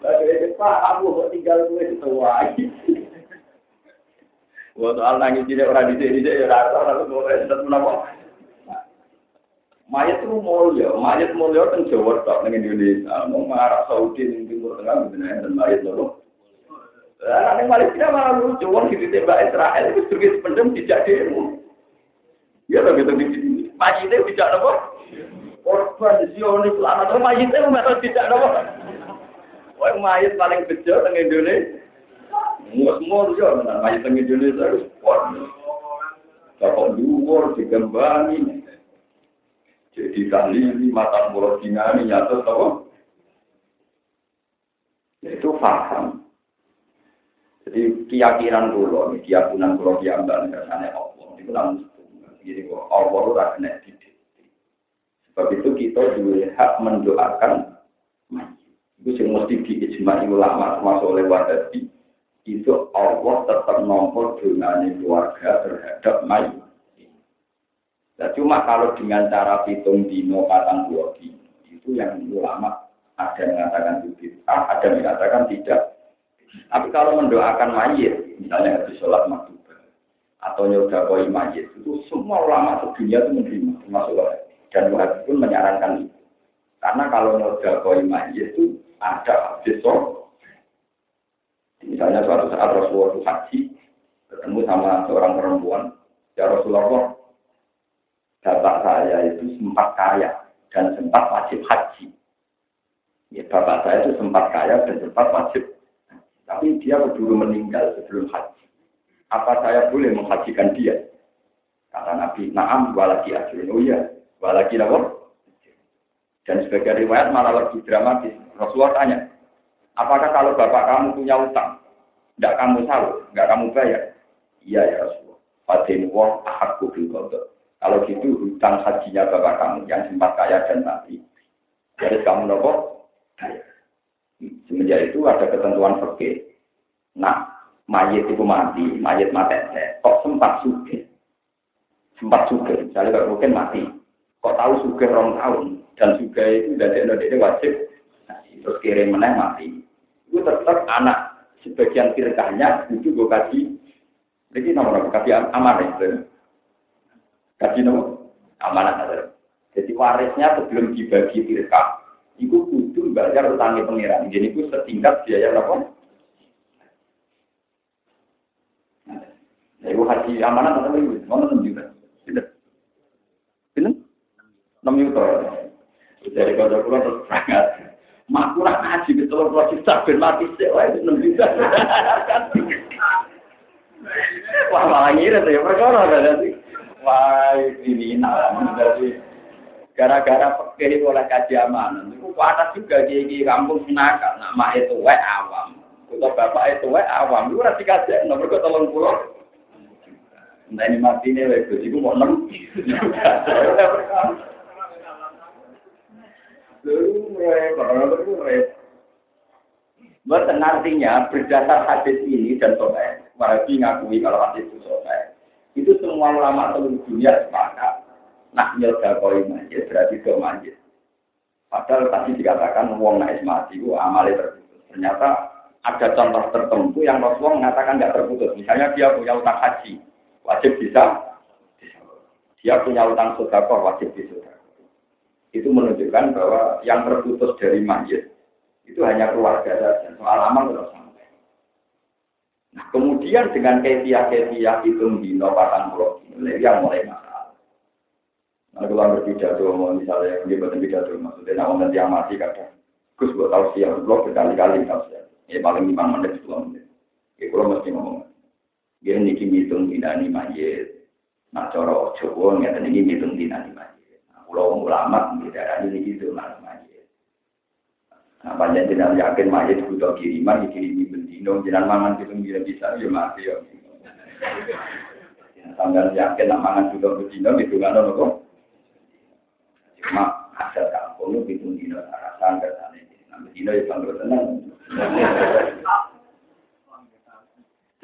Batu es kok tinggal gue di soal nangis tidak orang di sini ya rasa orang tuh boleh tetap menapa. Mayat itu mulia, mayat mulia kan Jawa tak dengan Indonesia, mau marah Saudi di Timur Tengah benar dan mayat loh. Nah, yang Malaysia malah lucu, orang di tembak Israel itu sebagai pendem tidak demo. Ya, gitu gitu majite tidak nopo? Korban Zionis. Lama tuh majite umat tidak nopo? Wah mayit paling kecil teng Indonesia. Mus-mus yo nang mayit teng Indonesia harus kuat. Bapak dhuwur digembangi jadi kali mata mulut dinami nyata tau itu paham jadi keyakinan dulu keyakinan dulu diambil kersane Allah itu langsung Jadi Allah ora kena didik. Sebab itu kita juga hak mendoakan. Itu yang mesti diijmai ulama termasuk oleh wadati. Itu Allah tetap nomor dengan keluarga terhadap mayit. Nah, cuma kalau dengan cara hitung dino patang dua itu yang ulama ada yang mengatakan itu, ada yang mengatakan tidak. Tapi kalau mendoakan mayit, misalnya di sholat maghrib, atau nyoba koi majid itu semua ulama sedunia itu menerima termasuk dan wahabi pun menyarankan itu. Karena kalau nyoba koi majid itu ada habis misalnya suatu saat Rasulullah itu haji ketemu sama seorang perempuan ya Rasulullah bapak saya itu sempat kaya dan sempat wajib haji ya bapak saya itu sempat kaya dan sempat wajib tapi dia keburu meninggal sebelum haji apa saya boleh menghajikan dia? Kata Nabi, naam walaki ajrun. Oh iya, walaki apa? Dan sebagai riwayat malah lebih dramatis. Rasulullah tanya, apakah kalau bapak kamu punya utang, tidak kamu tahu, tidak kamu bayar? Iya ya Rasulullah. Fadin wah ahakku Kalau gitu hutang hajinya bapak kamu yang sempat kaya dan mati. Jadi kamu nopo. Semenjak itu ada ketentuan fikih. Nah, mayit itu mati, mayit mati, kok sempat suge, sempat suge, misalnya kalau mungkin mati, kok tahu suge rong tahun, dan suge itu dari Indonesia wajib, nah, terus kirim meneh mati, itu tetap anak sebagian firkahnya itu gue kasih, jadi nomor kasih amanah itu, kasih nomor amanah ada. Jadi warisnya sebelum dibagi firkah, itu kudu bayar utangnya pengiran, jadi itu setingkat biaya berapa? Ibu haji amanah atau ibu? Mau enam juta? Tidak. Ini? Enam juta. Dari kota pulau terus sangat. Mak kurang haji ke telur pulau ben mati sih. Wah itu enam juta. Wah malah ngira tuh ya perkara berarti. Wah ini nah jadi gara-gara pakai oleh kaji amanah. Itu panas juga di kampung senaka. Nama itu wae awam. Kalau bapak itu wae awam. Itu rasi kaji. Nomor ke telur pulau. Nah ini mati ini lagi, itu mau enam. Bukan artinya berdasar hadis ini dan sobat, Wahabi ngakui kalau hadis itu sobat. Semua ulama seluruh dunia sepakat. Nak nyelga koi masjid berarti ke masjid. Padahal tadi dikatakan wong naik mati itu amalnya terputus. Ternyata ada contoh tertentu yang Rasulullah mengatakan nggak terputus. Misalnya dia punya utang haji, wajib bisa. Dia punya utang sodakoh wajib bisa. Itu menunjukkan bahwa yang terputus dari mayit itu hanya keluarga saja. Soal amal terus. Nah, kemudian dengan ketia-ketia itu dino patang pulau yang mulai masalah. Nah, kalau berpidato, misalnya, dia berpidato, maksudnya, nah, nanti yang mati kadang. Gus, gue tahu sih, yang blog berkali-kali tahu sih. Ya, paling lima menit, sepuluh menit. Ya, kalau mesti ngomong. Dia niki ngitung dinani mayit. Nah, cara Jawa ngeten iki ngitung dina di masjid. Nah, kula ulama di daerah ini gitu nang masjid. Nah, panjang jenengan yakin masjid butuh kiriman, dikirimi bendino, jenengan mangan gitu bisa bisa ya mati ya. Sambil yakin nak mangan butuh bendino, itu kan kok. Cuma asal kampung itu hitung dino rasa nggak sana. Nah, bendino ya bangga tenang.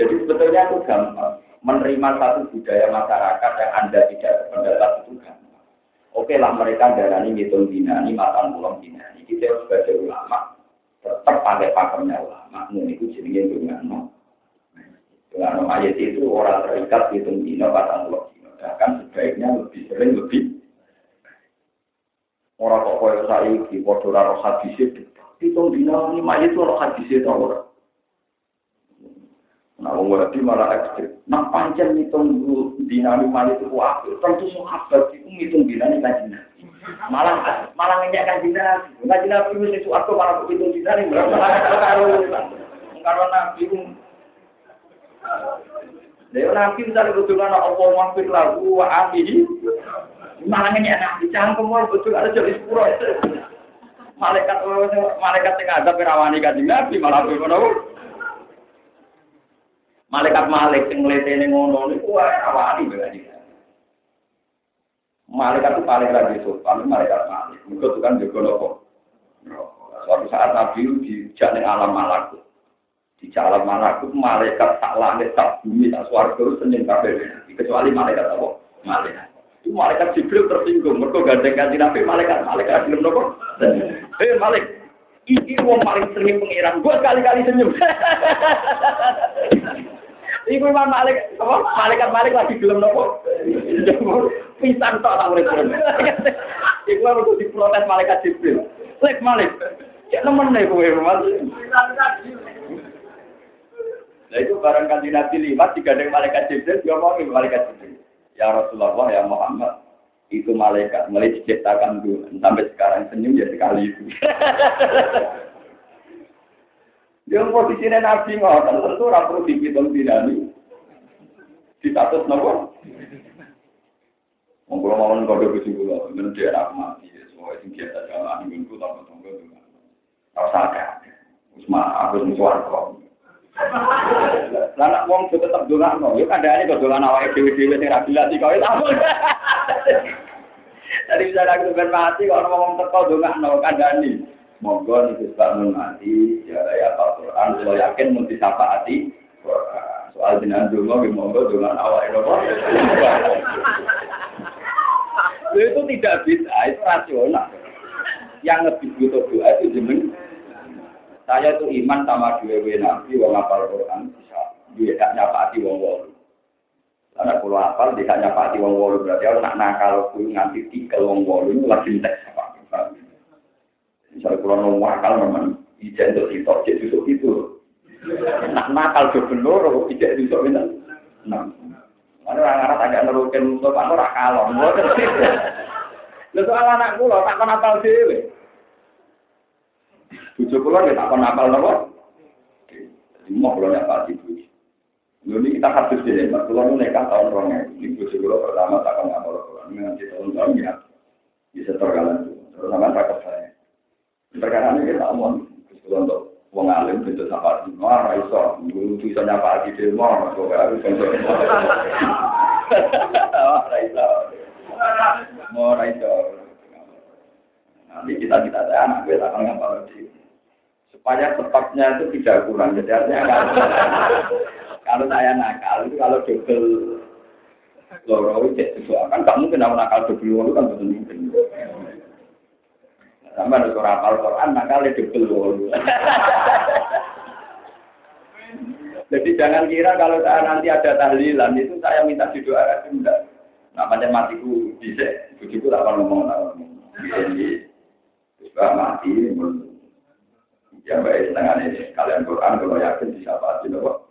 Jadi sebetulnya itu gampang. Menerima satu budaya masyarakat yang Anda tidak berpendapat itu gampang. Oke lah mereka darani ngitung dina, ini matan pulang dina. Ini kita sebagai ulama tetap pakai pakemnya ulama. Ini itu jenenge dengan dengan ayat itu orang terikat hitung dina, matan pulang dina. Bahkan sebaiknya lebih sering lebih orang kok kaya saya di podo roh hadisnya hitung dina ini mayat itu roh hadisnya tau orang. Nah, wedi malah ekstrim. Nah, pancen ngitung dinami mali itu waktu. Tentu sahabat itu ngitung dinami kajian. Malah malah ngeyak kajian nabi. Kajian nabi itu sesuatu malah begitu dinami. Malah karo karo nabi itu. Lha nabi misalnya betul ana apa mampir lagu wa akhiri. Malah ngeyak nabi cangkem betul ada jadi sepuro. Malaikat malaikat sing ada perawani kajian nabi malah ngono. Malaikat Malik sing ngletene ngono niku wae awani berarti. Malaikat itu paling rapi paling malaikat Malik. Mergo tukang jaga nopo. Suatu saat Nabi dijak ning alam malakut. Di alam malakut malaikat tak langit tak bumi tak swarga senyum kabeh. Kecuali malaikat apa? Malaikat. Itu malaikat Jibril tersinggung. Mergo gandeng kanjeng Nabi malaikat malaikat belum nopo. Eh Malik, iki wong paling sering pengiran. Gua kali-kali senyum. Iku Imam Malik, apa? Malaikat Malik lagi gelem nopo? Pisan tok tak urip. Iku aku diprotes malaikat Jibril. Lek Malik, cek nemen nek kowe Mas. Nah itu barang kanji Nabi lima, digandeng malaikat Jibril, dia ngomongin malaikat Jibril. Ya Rasulullah, ya Muhammad, itu malaikat mulai diciptakan dulu sampai sekarang senyum ya sekali itu. Yang posisinya Nabi ngotot tentu ora perlu dihitung dinami. Di status nopo? Wong kula mawon kode kucing kula, men dia aku mati, semua sing biasa jalan minggu tak tunggu tunggu. Ora Wis aku sing swarga. Lah nek wong tetep dolano, yo kandhane kok dolan awake dhewe-dhewe sing ra jelas iki kok Tadi bisa aku ben mati kok ngomong teko dongakno. Monggo niku bangun mati, ya ya Al-Qur'an, kalau yakin mesti syafaati Soal jenengan donga nggih monggo dongan awake napa. Itu tidak bisa, itu rasional. Yang lebih butuh doa itu jeneng saya itu iman sama dua nabi wong apal Quran bisa dia tidak nyapati wong wolu karena kalau apal tidak nyapati wong wolu berarti aku nak nakal aku nganti tiga wong wolu itu lagi apa misalnya kalau nong akal memang ijazah untuk itu jadi itu itu nak nakal do bener ijazah itu bener nah mana orang Arab agak nerukin untuk kamu rakalon Lalu soal anak kula tak kon apal dhewe. Bojo kula nggih tak kon apal napa? Mau kula nyapa bojo. Lalu kita hadis dhewe, Mas kula nu nekah tahun 2000. Ini bojo kula pertama tak kon apal kula. Nganti tahun-tahun ya. Bisa tergalan. Terus sama tak. Perkara ini kita omong. Untuk wong alim bentuk sapa di wah ra iso guru bisa nyapa di demo kok harus bentuk. Wah ra iso. itu nanti kita kita ada anak gue akan ngapal di supaya tetapnya itu tidak kurang jadi artinya kalau saya nakal itu kalau double loro cek kan kamu kenapa nakal double loro kan betul mungkin sama ada surah al Quran nakal double loro jadi jangan kira kalau saya nanti ada tahlilan itu saya minta didoakan enggak macam matiku bisa, bujuku tak akan ngomong. Jadi, juga mati, ya baik setengah ini. Kalian Quran, kalau yakin bisa pasti, nopo.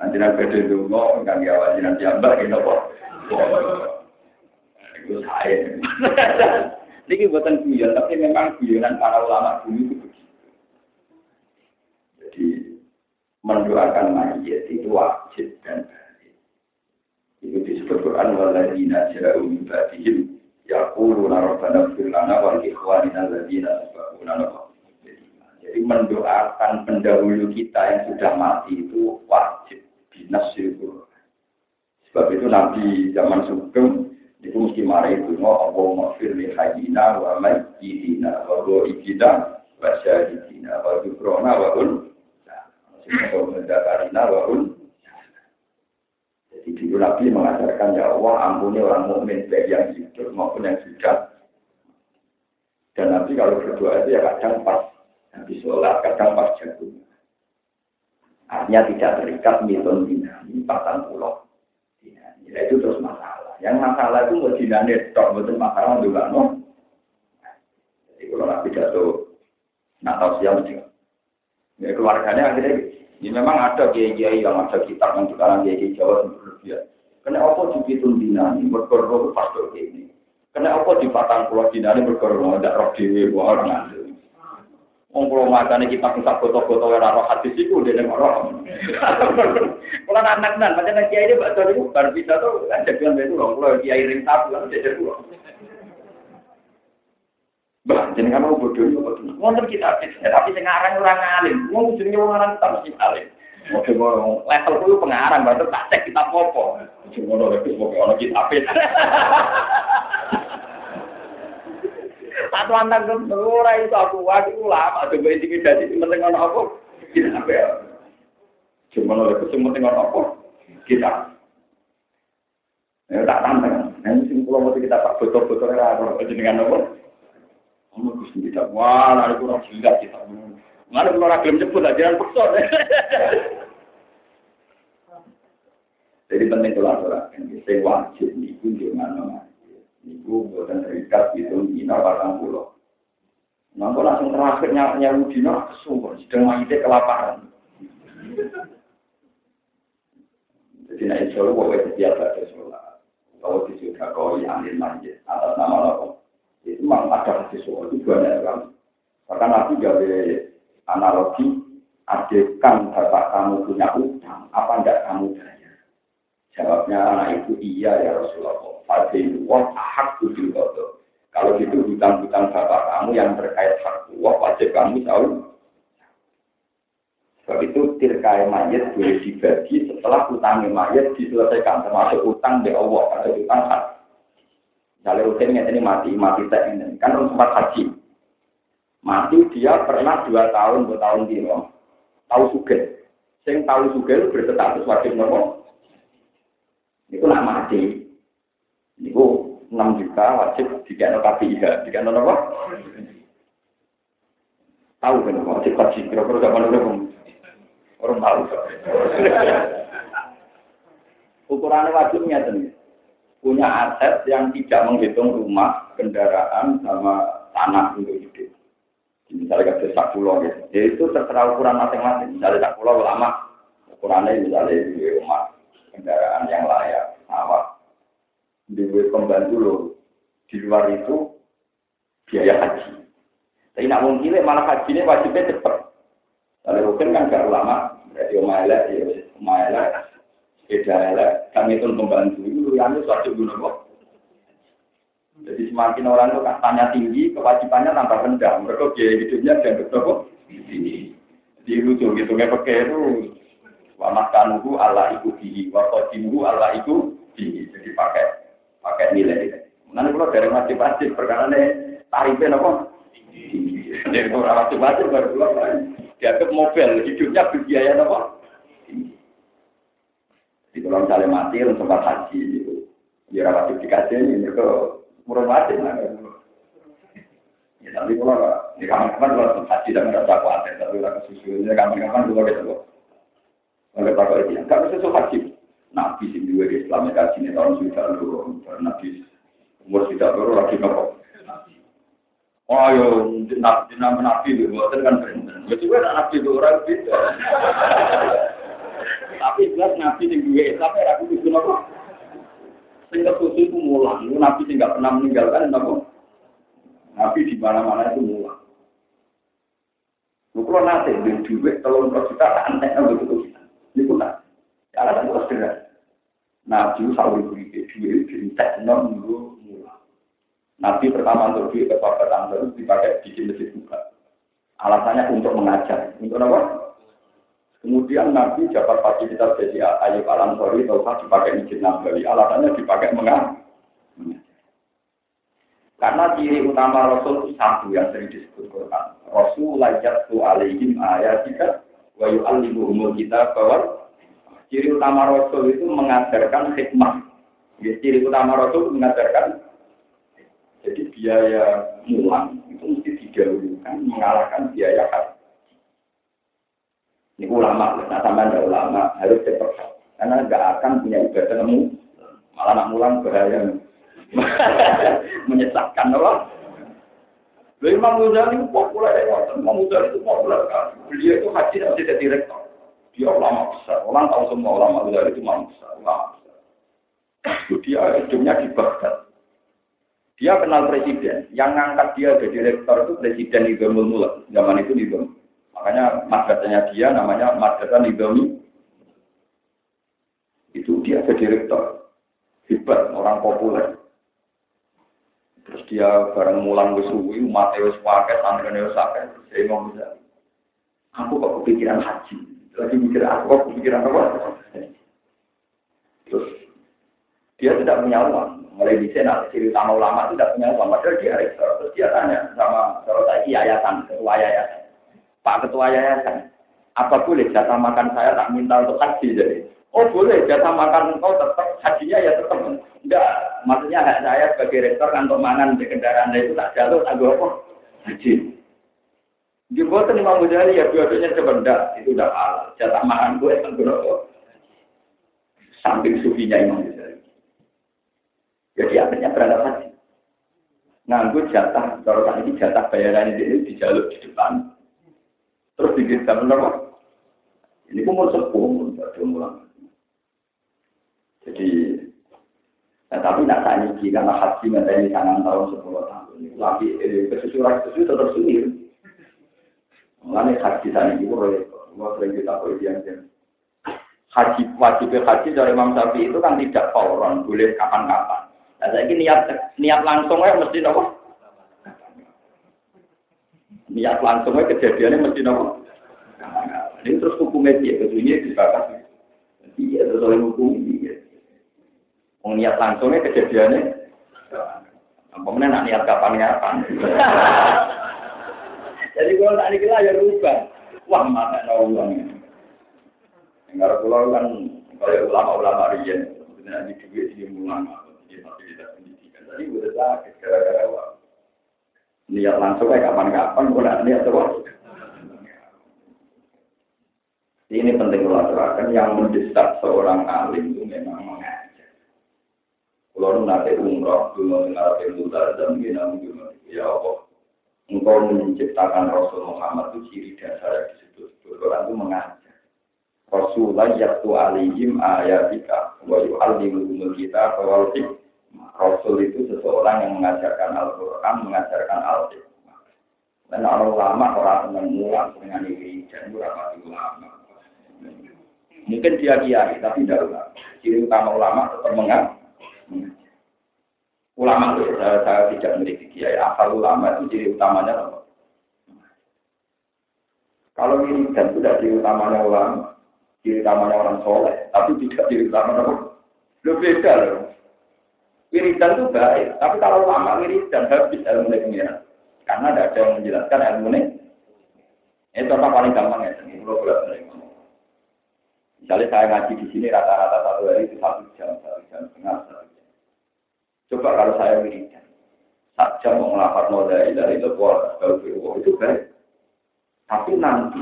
Nanti nanti beda dulu, kan dia wajib nanti ambak, nopo. Itu saya. Ini buatan guyon, tapi memang guyonan para ulama dulu itu begitu. Jadi, mendoakan mayat itu wajib dan itu Itu disebut Quran waladina ja'u min ba'dihim yaquluna rabbana ighfir lana wa li ikhwanina alladziina sabaquna Jadi mendoakan pendahulu kita yang sudah mati itu wajib binasir Sebab itu Nabi zaman Sugeng itu mesti marah itu mau Allah maghfir li hayyina wa mayyidina wa ghaibina wa syahidina wa dhukrona wa un. Mendakarina wa un. Jadi dulu Nabi mengajarkan ya Allah ampuni orang mukmin baik yang hidup maupun yang sudah. Dan Nabi kalau berdoa itu ya kadang pas Nabi sholat, kadang pas jagung. Artinya tidak terikat miton dinami patang pulau. Ya, itu terus masalah. Yang masalah itu mau dinane tok betul masalah juga no. Jadi kalau Nabi jatuh nak tahu siapa sih. Ya keluarganya akhirnya ini memang ada kiai-kiai yang ada kitab yang sekarang kiai Jawa berlebihan. Kena apa dihitung dinani, berkorban pastor ini. Kena apa di patang pulau dinani berkorban, tidak roh dewi, orang asli. Wong kula macane kita kita foto-foto ora roh hadis iku dene roh. Kula anak nan pancen kiai ini bakso niku bar bisa to kan jagoan itu wong kula kiai ring sapu kan jejer kula. Bah, jenengan mau bodoh yo bodoh. Wonten kita tapi sing aran ora ngalim. Wong jenenge wong aran tak mesti alim. Oke, level kuwi pengarang, berarti tak cek kita popo. Cuma ono rek pokoke ono kitab. Satu antang kan ora iso aku wae iku lama coba intimidasi penting ono apa? Kita ya? Cuma oleh? Kita. Ya tak tantang. Sing kula mesti kita tak botol-botol ora ono jenengan apa? Ono Gusti kita. Wah, lha kita. Mana kalau ora gelem nyebut aja jangan paksa. Jadi penting kalau ora sing wajib jangan Ibu buatan terikat itu dina batang pulau. Nah, langsung terakhir nyawa dina kesumur, sedang mangite kelaparan. Jadi insya Allah bahwa setiap ada sholat, kalau disudah kau yang masjid atas nama Allah, itu memang ada sesuatu itu banyak sekali. Bahkan Nabi dari analogi, adekan bapak kamu punya utang, apa enggak kamu bayar? Jawabnya anak itu iya ya Rasulullah. Fadil wah hak kudil kodo. Kalau gitu hutang-hutang bapak kamu yang terkait hak wah wajib kamu tahu. Sebab itu tirkai mayat boleh dibagi setelah utangnya mayat diselesaikan termasuk utang di Allah atau utang hak. Misalnya rutin ini mati, mati tak ini kan sempat haji. Mati dia pernah dua tahun, dua tahun di tahu suge. Sing tahu suge berstatus wajib nopo. Itu nak mati. Niku 6 juta wajib ada KPIH, ada apa? Tahu kan wajib haji, kira-kira zaman dulu orang tahu. Ukurannya wajibnya tuh punya aset yang tidak menghitung rumah, kendaraan, sama tanah untuk hidup. Misalnya ke sak pulau ya, itu terserah ukuran masing-masing. Misalnya sak pulau lama, ukurannya misalnya rumah, kendaraan yang layak, sawah, di pembantu lo di luar itu biaya haji. Tapi nak mungkin malah haji ini wajibnya cepat. Kalau rukun kan gak lama, berarti omaela, ya omaela, sepeda elek, kami itu pembantu itu yang itu wajib guna kok. Jadi semakin orang itu kastanya tinggi, kewajibannya tambah rendah. Mereka biaya hidupnya dianggap kok Jadi lucu gitu, kayak pakai itu wa kanuhu Allah iku bihi, wa qadimuhu Allah iku bihi. Jadi pakai pakai nilai. Nanti kalau dari wajib-wajib perkara ini tarifnya apa? Jadi kalau wajib-wajib baru keluar dianggap mobil hidupnya berbiaya apa? Jadi kalau misalnya mati harus sempat haji itu, ya wajib dikasih ini mereka murah wajib lah. Ya tapi kalau di kapan-kapan kalau haji dan merasa khawatir, tapi kalau kesusunya kapan-kapan juga gitu. Oleh Pak itu, nggak bisa haji. Nabi sing duwe Islam kaji ini tahun sudah dulu, Nabi umur sudah dulu lagi nopo. Oh yo, nabi nabi nabi buatan kan benten. Ya juga nabi itu orang beda. Tapi jelas nabi sing duwe Islam ya aku itu nopo. Sing kesusu itu mulang, nabi sing nggak pernah meninggalkan nopo. Nabi di mana-mana itu mulang. Lu kalau nanti di duit juta tak aneh begitu. Yang sederhana. Nabi sahur beri duit diintek non. Nabi pertama untuk duit ke sahabat terus dipakai bikin masjid buka. Alasannya untuk mengajar. Untuk apa? Kemudian Nabi dapat fasilitas jadi Ayub Alam Sori, Taufa dipakai masjid Nabawi. Alasannya dipakai mengajar. Karena ciri utama Rasul itu satu yang sering disebut Quran. Rasul lajat tu alaihim ayatika wa yu'allimuhumul kita bahwa Ciri utama Rasul itu mengajarkan hikmah. Ya, ciri utama Rasul mengajarkan jadi biaya mulang itu mesti didahulukan mengalahkan biaya haji. Ini ulama, nah sama ada ulama harus cepat karena nggak akan punya ibadah nemu malah nak mulang bahaya menyesatkan Allah. Imam Ghazali populer Imam Ghazali itu populer kan. Beliau itu haji tidak direktur. Dia ulama besar. Orang tahu semua ulama besar itu ulama besar. Ulama. Dia hidupnya di Baghdad. Dia kenal presiden. Yang ngangkat dia jadi direktur itu presiden Nizamul Mulk. Zaman itu Nizam. Makanya madrasahnya dia namanya Madrasah Nizami. Itu dia jadi direktur. Hebat, orang populer. Terus dia bareng mulang ke suwi, Mateus pakai, santri wis pakai. Saya mau bisa. Aku kok kepikiran haji lagi mikir aku, pikiran apa? Terus dia tidak punya uang. Mulai di sana, ciri utama ulama tidak punya uang. Padahal dia rektor. Terus dia tanya sama kalau saya yayasan, ketua yayasan. Pak ketua yayasan, apa boleh jatah makan saya tak minta untuk haji jadi? Oh boleh, jatah makan engkau tetap hajinya ya tetap. Enggak, maksudnya hak saya sebagai rektor untuk mangan di kendaraan itu tak jalur, tak apa? Haji. Di buatan Imam Ghazali ya dua-duanya itu udah halal. Jatah makan gue kan berapa? Samping sufinya Imam Ghazali. Jadi akhirnya berangkat haji. Nganggu jatah, kalau tadi ini jatah bayaran ini dijaluk di depan. Terus dikirimkan apa? Ini umur sepuluh, umur mulang. Jadi, nah, tapi nak tanya karena haji ini tangan tahun sepuluh tahun. Lagi eh, kesusuran itu tetap sendiri. Mengenai haji tadi itu proyek, semua sering kita yang Haji wajib haji dari Imam Syafi'i itu kan tidak fauron, boleh kapan-kapan. Nah, saya ini niat niat langsung ya mesti nopo. Niat langsung ya kejadiannya mesti nopo. Ini terus hukumnya dia, kesunya disepakati. Iya, terus oleh hukum ini. Mau niat langsungnya kejadiannya. Kemudian nak niat kapan-kapan. Jadi kalau tak dikira ya rubah. Wah, mana uang. Enggak pulau kan kalau ulama-ulama rian, sebenarnya di duit di ulama, di fasilitas pendidikan. Tadi udah sakit gara-gara uang. Niat langsung kayak kapan-kapan, bukan niat terus. Ini penting kalau aturakan yang mendesak seorang alim itu memang mengajar. Kalau nanti umroh, dulu dengar muda dan gina ya Allah engkau menciptakan Rasul Muhammad itu ciri dasar yang disebut Quran itu mengajar. Rasulullah yaktu alihim ayatika wa yu'allimuhumul kita bahwa Rasul itu seseorang yang mengajarkan Al-Quran, mengajarkan Al-Hikmah. Dan orang ulama orang senang mulang dengan ini dan ulama ulama. Mungkin dia kiai, tapi tidak ulama. Ciri utama ulama tetap mengajar ulama itu saya, saya tidak memiliki kiai asal ulama itu ciri utamanya apa? Kalau ini dan sudah ciri utamanya ulama, ciri utamanya orang soleh, tapi tidak ciri utamanya apa? Lu beda loh. Wiridan itu baik, tapi kalau ulama wiridan habis ilmu pengiran. Karena ada yang menjelaskan ilmu ini. Ini contoh paling gampang ya, ini pulau boleh ngomong. Misalnya saya ngaji di sini rata-rata satu hari itu satu jam, satu jam setengah, Coba kalau saya wiridan, saja mau ngelafat modal dari kalau itu baik. Tapi nanti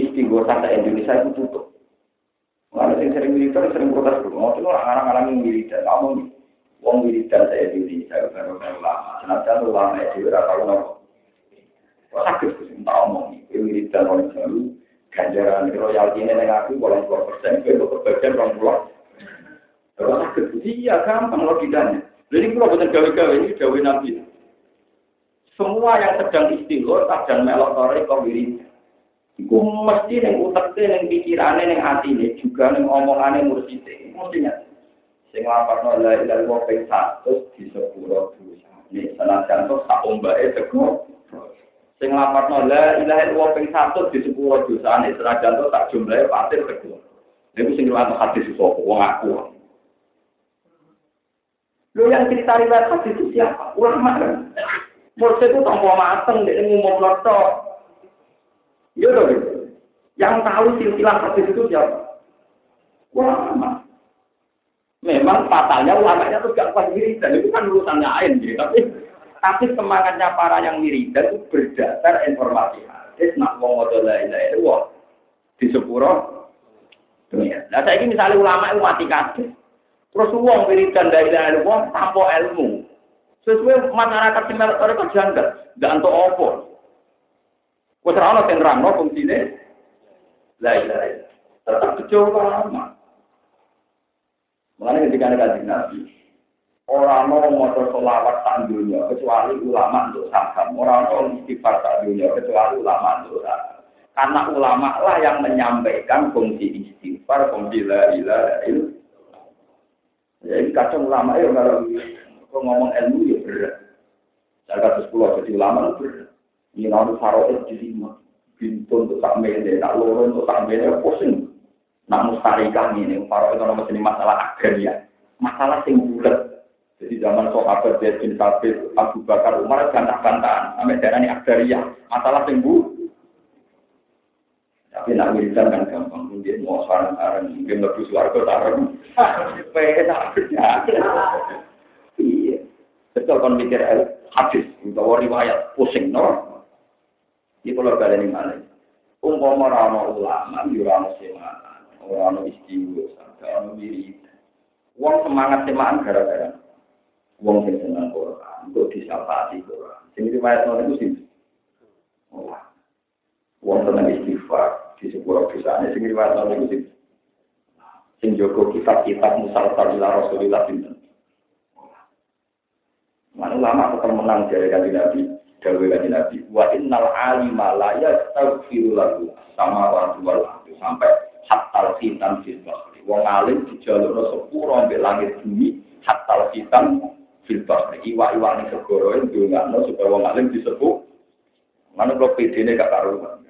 istighosah di Indonesia itu tutup. Mana yang sering wiridan sering protes dulu. Mau tuh orang-orang yang wiridan, kamu nih, wong wiridan saya di Indonesia baru baru lama. Senajan lama itu berapa nopo. Wah sakit sih, tak omong nih, wiridan orang baru ganjaran royalti ini dengan aku bolong puluh persen, itu kebagian orang pulau. Kalau sakit, iya gampang logikanya. Jadi kalau benar gawe-gawe ini gawe nabi. Semua yang sedang istighfar, dan melok sore kau wiri. Iku mesti ning utekne ning pikirane ning atine juga ning omongane mursite. Mesti nyata. Sing lapatno la ilaha illallah ping 100 di sepuro dosa. Nek senajan to sak ombake teko. Sing lapatno la ilaha illallah ping 100 di sepuro dosa. Nek senajan to sak jumlahe pasir teko. Iku sing riwayat hadis sapa wong aku. Lo yang cerita riwayat hadis itu siapa? Ulama? Mursi itu tanpa mateng, dia ngomong loto. Iya dong. Yang tahu silsilah hadis itu siapa? Ulama. Memang pasalnya ulamanya itu gak kuat dan itu kan urusan lain, gitu. tapi tapi semangatnya para yang dan itu berdasar informasi hadis, nak wong lain lain, wah di sepuro dunia. Nah saya ini misalnya ulama itu mati Terus uang wiridan dari dari uang tanpa ilmu. Sesuai masyarakat di mereka mereka janggal. Dan untuk apa? Wes ora ono sing nerangno fungsine. La ilaha Tetap kecewa lama. Mengenai ketika ada kajian Nabi, orang mau motor selawat tak dunia kecuali ulama untuk saham. Orang mau istighfar tak dunia kecuali ulama untuk saham. Karena ulama lah yang menyampaikan fungsi istighfar, fungsi la ilaha illallah. Ya ini kacau ulama ya kalau ngomong ilmu ya berat. Saya kata sepuluh jadi ulama berat. Ini lalu faroid di lima. Pintu untuk tak mele, tak loro untuk tak mele, pusing. Nak mustarikah ini, faroid itu nama masalah agraria. Masalah sing. Jadi zaman sahabat Zaid bin Sabit, Abu Bakar, Umar bantah-bantahan sampai daerah ini agraria. Masalah sing bulat. Tapi nak wiridan kan gampang, mungkin mau sarang-sarang, mungkin lebih suarga sarang. Kerja. Iya. Betul kan mikir hadis, bahwa riwayat pusing, no? Ini kalau kalian ini mana? Umpama rano ulama, yurano semangat, rano istiwa, rano wiridan. Uang semangat semangat gara-gara. Uang yang senang Quran, untuk disapati Quran. Ini riwayat itu sih. Uang senang istighfar, di sebuah perusahaan sing riwayat nang iku sing joko kitab-kitab musalsal ila Rasulillah pinten. Mana lama tetap menang dari kanji Nabi, dari kanji Nabi. Wa innal alima la yastaghfiru sama wa wal sampai hatta khitan fil bahri. Wong alim dijalukno sepuro ambek langit bumi hatta khitan fil bahri. Iwa-iwa ning segoro ndongakno supaya wong alim disebut. Mana kok pedene gak karuan.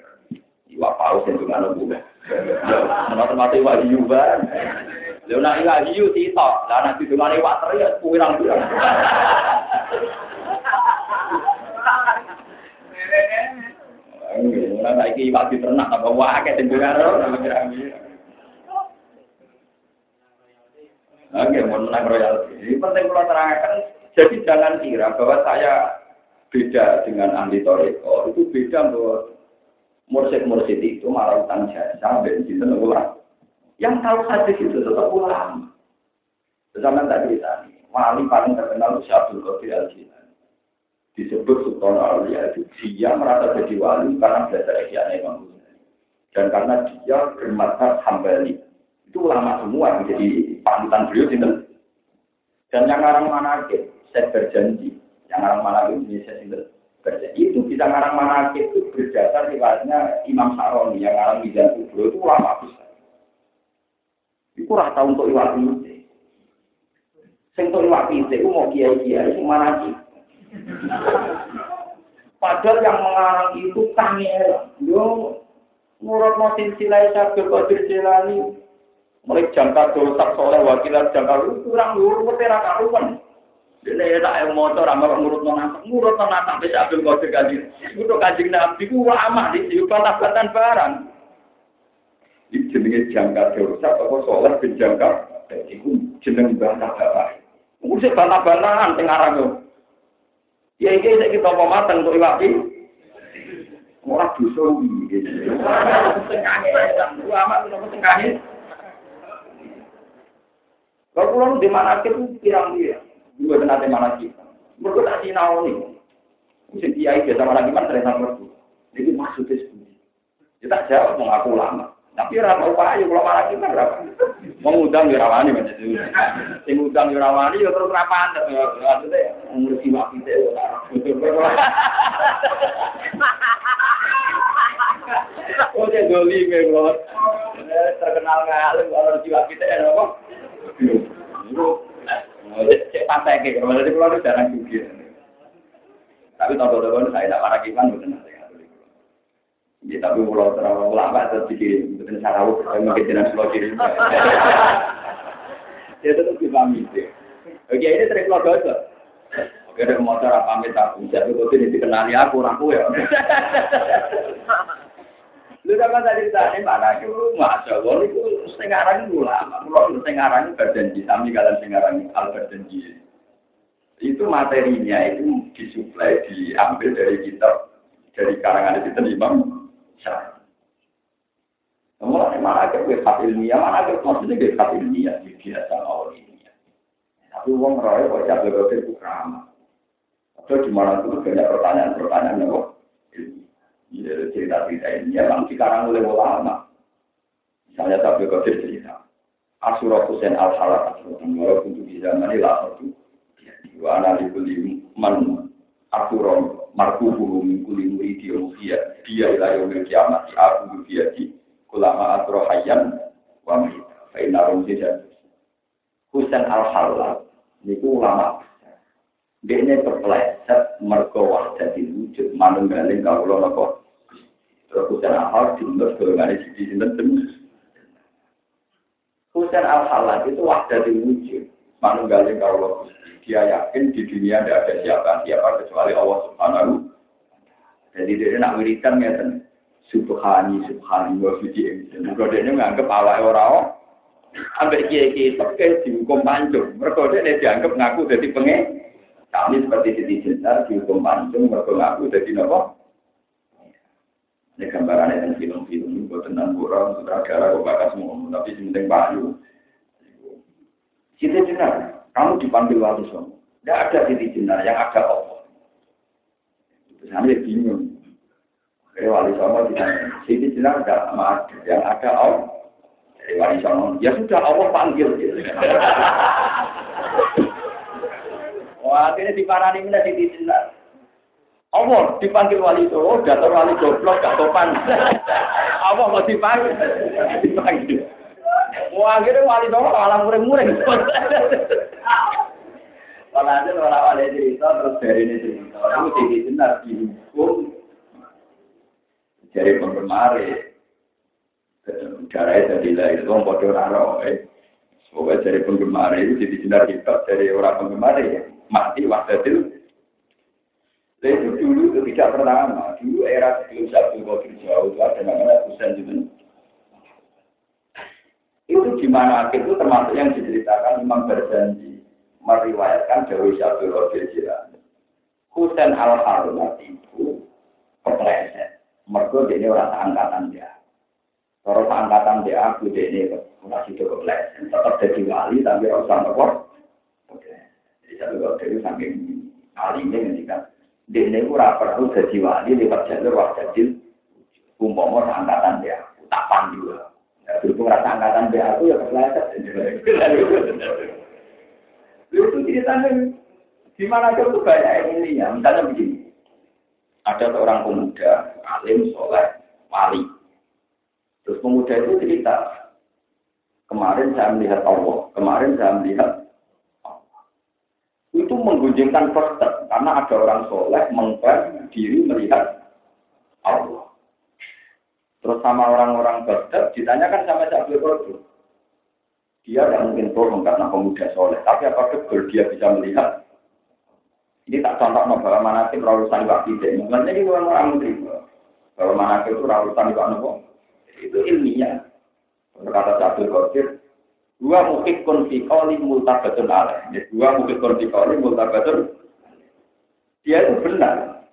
Iwa paus yang juga nunggu. Mana mati iwa hiu ban. Lalu nak iwa hiu titok. Lah nanti cuma iwa teri ya kurang. Orang lagi iwa di ternak apa wah kayak tinggal Oke, mau menang royalti. Ini penting kalau terangkan. Jadi jangan kira bahwa saya beda dengan ahli toriko. Itu beda bahwa mursid-mursid itu malah utang jasa bensin ulang. Yang tahu hadis itu tetap ulama. Zaman tadi tadi, wali paling terkenal itu Syabdul Qadir al Disebut Sultan Aulia itu dia merasa jadi wali karena belajar ikhya Imam Dan karena dia bermata hambali. Itu ulama semua yang jadi panutan beliau itu. Dan yang orang mana saya berjanji. Yang orang mana ini saya itu bisa ngarang mana itu berdasar riwayatnya Imam Saroni yang ngarang Mizan Kubro itu ulama besar. Itu rata untuk iwat ini. Sing untuk iwat itu mau kiai kiai sing mana Padahal yang mengarang itu kangel. Yo nurut motin silai sabda kodir silani. Mulai jangka dosa soleh wakilan jangka lu kurang lu petera karuan. Dene ya tak motor amar ngurut nang ngurut nang sampai Abdul Qadir kaji. Kudu kaji Nabi ku lama di situ batan barang. Iki jenenge jangka dosa apa soleh ben jangka iku jeneng bantah bapak. Ngurus bantah-bantahan sing aran yo. Ya iki sik kita apa mateng untuk iwak iki. Ora dosa iki. Sing kangen, ulama sing kangen. Kalau di mana itu pirang-pirang. Dua nanti mana kita. Mereka tak sinau nih. Mungkin kiai biasa mana gimana ternyata merdu. Jadi maksudnya seperti Kita jawab mengaku lama. Tapi apa upaya kalau malah kita berapa? Di rawani macam itu. Sing di rawani ya terus kenapa anda? Maksudnya ngurusi waktu itu. Kok cek doli memang. Terkenal ngalim kalau jiwa kita ya apa? Cek pantai ke, kalau dari pulau jarang juga. Tapi tahu-tahu saya tidak marah kipan betul Ya, tapi pulau terlalu lama terus dikirim, betul sarawuk, saya mungkin jenis pulau kirim. Ya tetap dipahami. Oke, ini sering pulau dosa. Oke, ada motor pamit aku, jadi kau dikenali aku, orang ya. Lu sama tadi tadi mana itu masya Allah itu sekarang itu lama, kalau sekarang berjanji, kami kalian sekarang al berjanji. Itu materinya itu disuplai, diambil dari kitab, dari karangan itu Imam Syafi'i. Semua mana ada gue ilmiah, mana ada maksudnya gue ilmiah, biasa awal ini. Tapi uang roy, kok jago gue itu ramah. Atau di mana itu banyak pertanyaan-pertanyaan yang Ya, cerita-cerita ini ya memang sekarang oleh ulama. Misalnya Tabi Qadir cerita. Asurah Hussein al-Halak Asrah untuk di zaman ini lah satu. Wa anali kuli man Asurah markuhu min kuli muridi dia dia ila yaumil kiamat aku dia di ulama Asrah hayyan wa mita. Fa'inna rumsidan. Hussein al-Halak itu ulama dia ini terpeleset mergo jadi wujud manunggaling kalau nopo Terus Husain Al-Hal diundur golongan di sini tembus. Husain Al-Halal itu di wujud. Manunggalin kalau dia yakin di dunia tidak ada siapa-siapa kecuali Allah Subhanahu Jadi dia nak wiridan ya kan. Subhani, Subhani, wa suci Mereka dia menganggap awal orang Sampai kiai-kiai pakai dihukum pancung. Mereka dia dianggap ngaku jadi pengen. Kami seperti Siti Jentar dihukum pancung. Mereka ngaku jadi apa? Ini gambarannya dan film-film, buat tentang kurang, sutradara, kok bakas semua, tapi penting payu. Siti Jenar, kamu dipanggil wali songo. Tidak ada Siti Jenar, yang ada Allah. Saya bingung. Oke, wali songo ditanya, Siti Jenar tidak ada, yang ada Allah. Jadi wali songo, ya sudah Allah panggil. Wah, akhirnya diparani mana Siti Jenar. Allah dipanggil wali itu, oh datar wali goblok gak topan. Allah mau dipanggil, dipanggil. Wah akhirnya wali itu malah muring-muring. Aja orang wali cerita terus dari ini cerita, itu jadi benar dihukum. Jadi penggemar darah jadi lah itu bodoh raro. Semoga dari penggemar itu jadi benar kita dari orang penggemar mati waktu itu itu dulu itu tidak pertama. Dulu era sebelum Sabtu Qadir jauh itu ada namanya Husain bin itu di mana itu termasuk yang diceritakan Imam berjanji meriwayatkan Dewi Sabtu Qadir Jilani. Husain al Harun itu kepleset. Mereka ini orang angkatan dia. Kalau angkatan dia aku ini masih cukup kepleset. Tetap jadi wali tapi rasa nopo. Oke. Jadi Sabtu Qadir saking alimnya ngendikan Dene ora perlu dadi wali lewat jalur wah jadil umpama angkatan dia, tak pandu. Ya, berhubung rasa angkatan dia aku ya kepleset. Itu ceritanya di mana itu banyak ini ya. Misalnya begini, ada seorang pemuda, alim, soleh, wali. Terus pemuda itu cerita, kemarin saya melihat Allah, kemarin saya melihat itu menggunjingkan pertek karena ada orang soleh mengklaim diri melihat Allah. Terus sama orang-orang berdak ditanyakan sama Cak Qadir. Dia tidak mungkin bohong karena pemuda soleh. Tapi apa betul dia bisa melihat? Ini tak contoh no, bahwa manakib rawusan iwak tidak. Mungkin ini orang orang menerima. Bahwa manakib itu rawusan iwak nopo. Itu ilmiah. Berkata Cak Qadir, Dua mukik konfikoli multabatun alaih. Dua mukik konfikoli multabatun. Dia itu benar.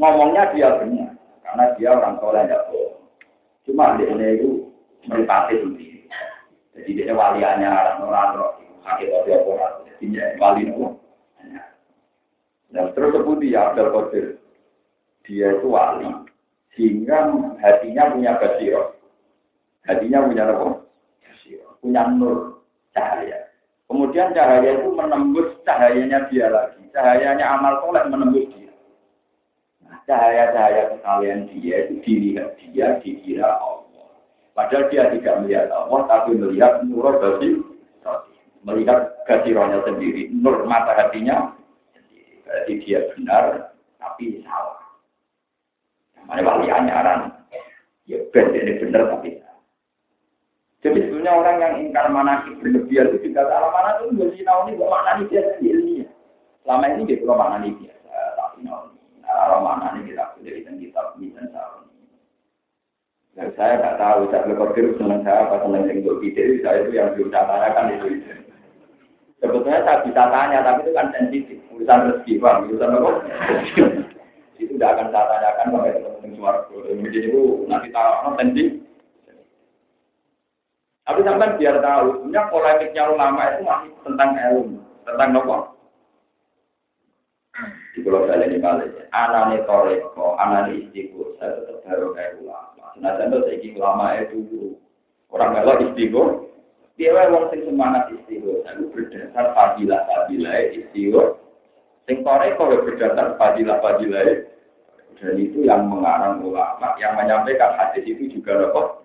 Ngomongnya dia benar. Karena dia orang soleh tidak bohong. Cuma dia itu meripati sendiri. Jadi dia waliannya orang-orang roh. Sakit orang orang. Jadi wali itu. Dan terus sebut dia Abdul Qadir. Dia itu wali. Sehingga hatinya punya basirah. Hatinya punya apa? punya nur cahaya. Kemudian cahaya itu menembus cahayanya dia lagi. Cahayanya amal soleh menembus dia. Nah, cahaya-cahaya kekalian dia itu dilihat dia dikira Allah. Padahal dia tidak melihat Allah, tapi melihat nur dari melihat gasironya sendiri, nur mata hatinya sendiri. Berarti dia benar, tapi salah. Mana wali anyaran, ya benar ini benar tapi salah. Jadi sebenarnya orang yang ingkar manakib berlebihan itu juga salah mana itu nggak sih tahu nih gue mana nih biasa ilmiah. Selama ini dia belum mana nih biasa, tapi nauni. Nah, mana nih kita dari kitab bisa tahu. Dan saya nggak tahu, saya berpikir senang saya apa senang yang untuk video, saya itu yang belum tanyakan itu. Sebetulnya saya bisa tanya, tapi itu kan sensitif. Urusan rezeki, bang. Urusan apa? itu tidak akan saya tanyakan sampai ketemu suara. Jadi itu nanti taruh sensitif. Tapi sampai biar tahu, sebenarnya polemiknya ulama itu masih tentang ilmu, tentang nopo. Di pulau saya ini kali, anane toreko, anane istiqo, saya tetap baru kayak ulama. Nah, saya itu ulama itu orang kalau istiqo, dia wong sing semangat istiqo, saya berdasar fadilah fadilah istiqo. Sing toreko berdasar fadilah fadilah dan itu yang mengarang ulama, yang menyampaikan hadis itu juga nopo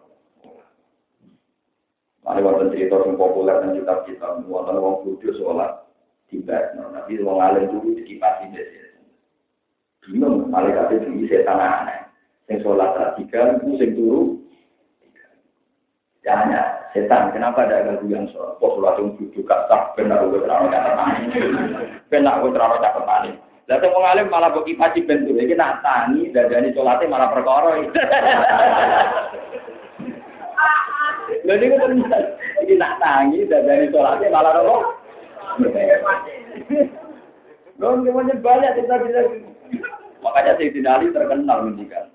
ada wonten cerita yang populer dan kitab-kitab wonten wong bodoh sholat tiba, tapi wong alim dulu dikipasi desa. Bingung, malaikat itu setan aneh. Yang sholat tiga, itu yang turu. Tanya, setan, kenapa ada ganggu yang sholat? Kok sholat yang gak sah, benar gue terlalu cakep tani. Benar gue terlalu cakep tani. Lalu wong alim malah bagi pasti bentuk, ini nak tani, dadani sholatnya malah perkara. Jadi itu bisa. Ini nak tangi, dari sholatnya malah apa? Loh, semuanya banyak bisa. Makanya Sayyidina Ali terkenal menjikan.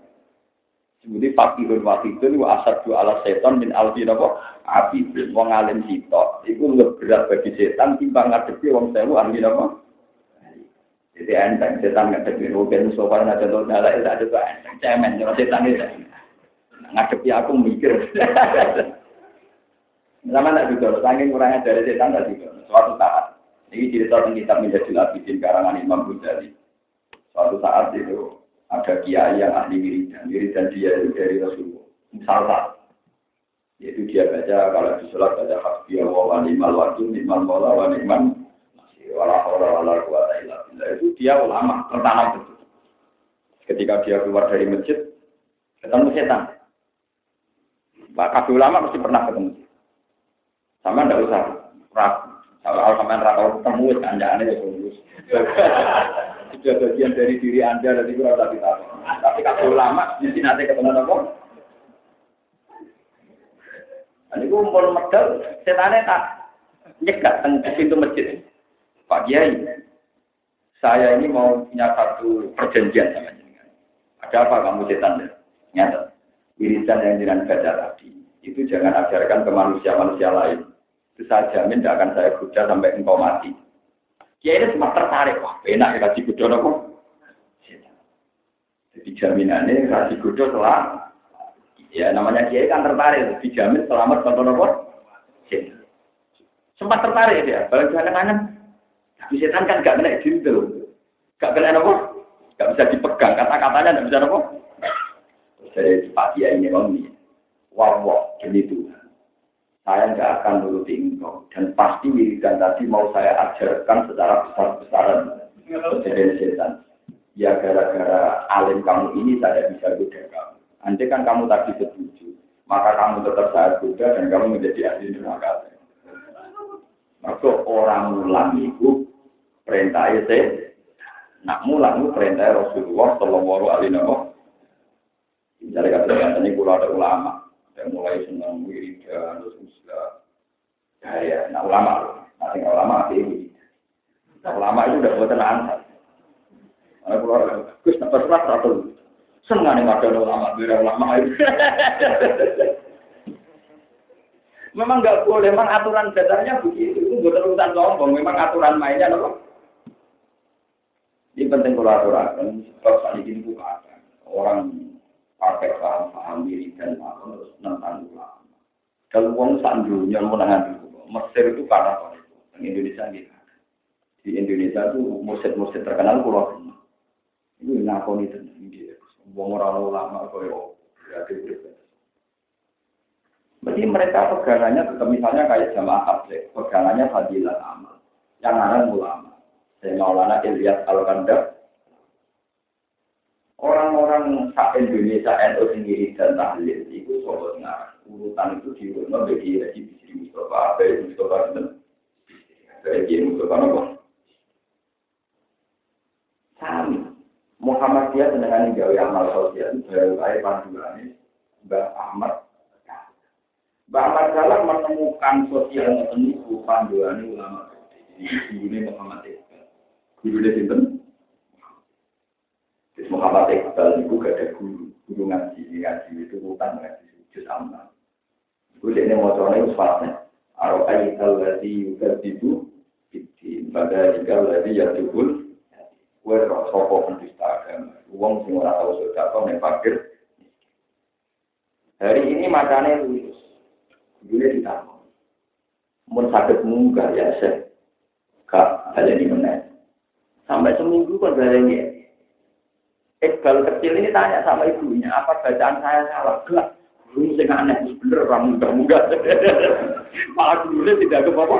Sebuti fakihun wakidun wa asadu ala seton min alfi apa? Api wong alim sitok. Iku lebih berat bagi setan timbang ngadepi wong sewu ahli apa? Jadi enteng setan ngadepi rugen sopan aja tuh nyala itu ada tuh enteng cemen. Kalau setan itu ngadepi aku mikir. Sama tak juga, saking kurangnya dari setan tak juga. Suatu saat, ini cerita tentang kitab menjadi labidin karangan Imam Ghazali. Suatu saat itu ada kiai yang ahli wiridan, wiridan dia itu dari Rasulullah. Salah yaitu dia baca kalau di sholat baca hasbiyah wa ni'mal wakil ni'mal mola wa ni'man masih wala hawla wala quwata illa itu dia ulama tertanam betul. Ketika dia keluar dari masjid ketemu setan. Maka ulama mesti pernah ketemu. Sama ndak usah ragu. Kalau sampai rata ketemu, anda aneh ya tulus. Sudah bagian dari diri anda dan itu rasa kita. Tapi kalau lama, sini nanti ketemu apa? Ini gue mau medal, setannya tak nyegat tengah pintu masjid. Pak Kiai, saya ini mau punya satu perjanjian sama jenengan. Ada apa kamu setan? Nyata. Wiridan yang jenengan baca tadi, itu jangan ajarkan ke manusia-manusia lain itu saya jamin tidak akan saya goda sampai engkau mati. Ya ini cuma tertarik, wah enak ya kasih goda nopo. Jadi jaminannya kasih goda setelah ya namanya kiai kan tertarik, dijamin selamat contoh nopo. Sempat tertarik dia, balik jangan kangen. Tapi setan kan gak kena jintel, gak kena nopo, gak bisa dipegang, kata-katanya gak bisa nopo. Jadi Pak Kiai ini ini, wah wah, jadi Tuhan saya nggak akan nuruti engkau. Dan pasti wiridan tadi mau saya ajarkan secara besar-besaran dari setan. Ya gara-gara alim kamu ini saya bisa goda kamu. Andai kan kamu tadi setuju, maka kamu tetap saya goda dan kamu menjadi ahli neraka. Maka orang mulang itu perintah itu, nak mulang itu perintah Rasulullah Shallallahu Alaihi Wasallam. Jadi kata ini kalau ada ulama, yang mulai senang wiridan, terus uslah. Ya, ya, nah ulama, nanti ulama ini. Nah, ulama itu udah buat tenang. Nah, kalau Gus tak pernah satu. Senang nih ada ulama, biar ulama itu. Memang nggak boleh, memang aturan dasarnya begitu. Itu bukan urusan sombong, memang aturan mainnya loh. Ini penting kalau aturan, sebab saat ini bukan orang pakai paham-paham diri dan malam terus tentang ulama. Kalau uang sandunya dulu, Mesir itu karena itu? Indonesia gitu. Di Indonesia itu murid-murid terkenal pulau Iku ngakoni tenan iki. Wong ora ulama koyo berarti berarti. Jadi mereka pegangannya tetap misalnya kayak jamaah tabligh, pegangannya fadilah amal. Yang ada ulama. Saya Maulana Ilyas Al-Kandar. Orang-orang sak Indonesia NU sendiri dan tahlil itu sobat ngarang. Urutan itu diurut bagi Haji Bisri Mustafa, Haji Mustafa dan Haji Mustafa Nopo. Sami. Muhammadiyah dengan gawe amal sosial baru air panduannya Mbak Ahmad Mbak Ahmad Salah menemukan sosial ngoten niku panduane ulama Jadi gurune Muhammad Iqbal. Terus Muhammad Iqbal niku gak ada guru, guru ngaji, ngaji itu bukan ngaji juz amal. Iku dene mocone wis fasih. Aro ayatal ladzi yukadzibu fitin pada jika ladzi yatubul Kue roh sopo pendusta agama. Uang sing ora tau sedekah nek fakir. Hari ini matanya lulus. Dulu ditambah. Mun sakit munggah ya se. Kak, ada di mana? Sampai seminggu kan ini. Iqbal kecil ini tanya sama ibunya, apa bacaan saya salah? Enggak. Guru sing aneh, bener orang munggah-munggah. Malah dulu tidak ke apa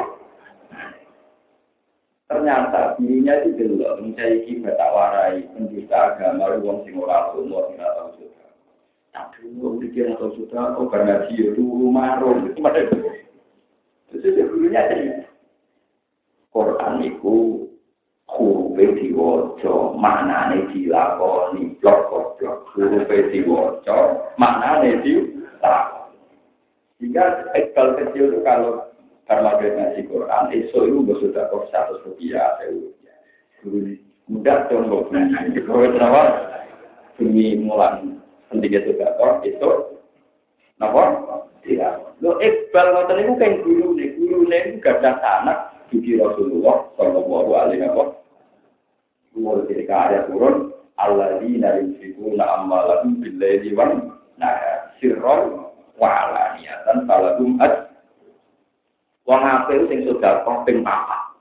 ternyata dirinya itu delok mencari kibat tak warai pendusta agama wong sing umur ora tau sudah tapi wong pikir atau sudah oh karena dia itu marung terus dulunya cerita Quran itu diwaca maknane dilakoni blok blok huruf diwaca maknane dilakoni sehingga ekal kecil itu kalau karena dia ngaji Quran, itu itu gue sudah kok satu rupiah, saya Guru mudah dong gue ngaji. Kalau kenapa? Demi mulan sedikit juga kok itu, kenapa? Tidak. Lo Iqbal ngoten itu kan guru nih, guru nih gak ada anak di Rasulullah Shallallahu Alaihi Wasallam. Guru ketika ayat turun, Allah di narim fiku na amalahum billahi wan nah sirron wa alaniatan falahum ad Wong apik sing sedekah ping papat.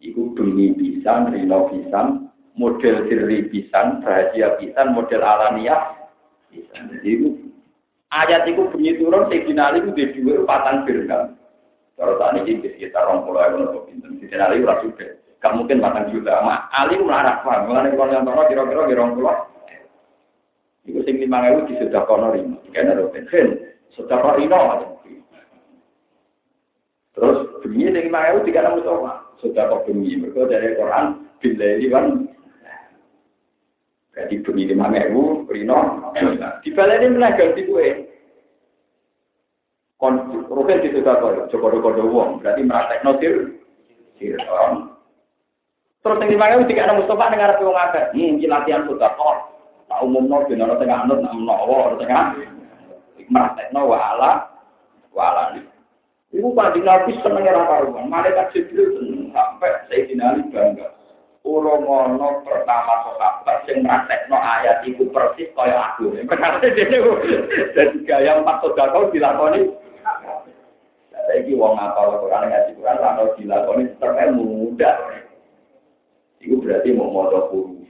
Iku demi pisan, rino pisan, model sirri pisan, rahasia pisan, model alania pisan. Jadi ayat itu bunyi turun Sayyidina Ali itu di dua patang dirham. Kalau tadi ini sekitar orang pulau yang untuk pinter, Sayyidina Ali. Gak mungkin patang juta. Ma, Ali melarang. Mengenai kalau yang tahu kira-kira di orang pulau. Iku sing lima ewu di sudah kono lima. Karena Robin Hen, sudah. Terus bunyi yang lima ewu tiga enam Mustafa. Sudah kok bunyi. Mereka dari Quran bila kan. Jadi bunyi lima ewu, Rino. Di balik ini mana ganti gue. Rukin di sudah kok. Joko joko uang. Berarti merasa notir. Terus yang lima ewu tiga enam Mustafa dengar tuh ngagak. Hmm, latihan sudah kok. Tak umum nol di nol tengah nol, nol nol tengah. Merasa nol wala, wala nih. Ibu kanjeng Nabi seneng ora karuan. Malaikat Jibril seneng sampai Sayyidina Ali bangga. Urung ono pertama sahabat sing praktekno ayat iku persis kaya aku. Berarti dene dadi gaya empat sedekah dilakoni. Saiki wong apal Quran ngaji Quran ra ono dilakoni tetep mudah. Iku berarti mau maca huruf.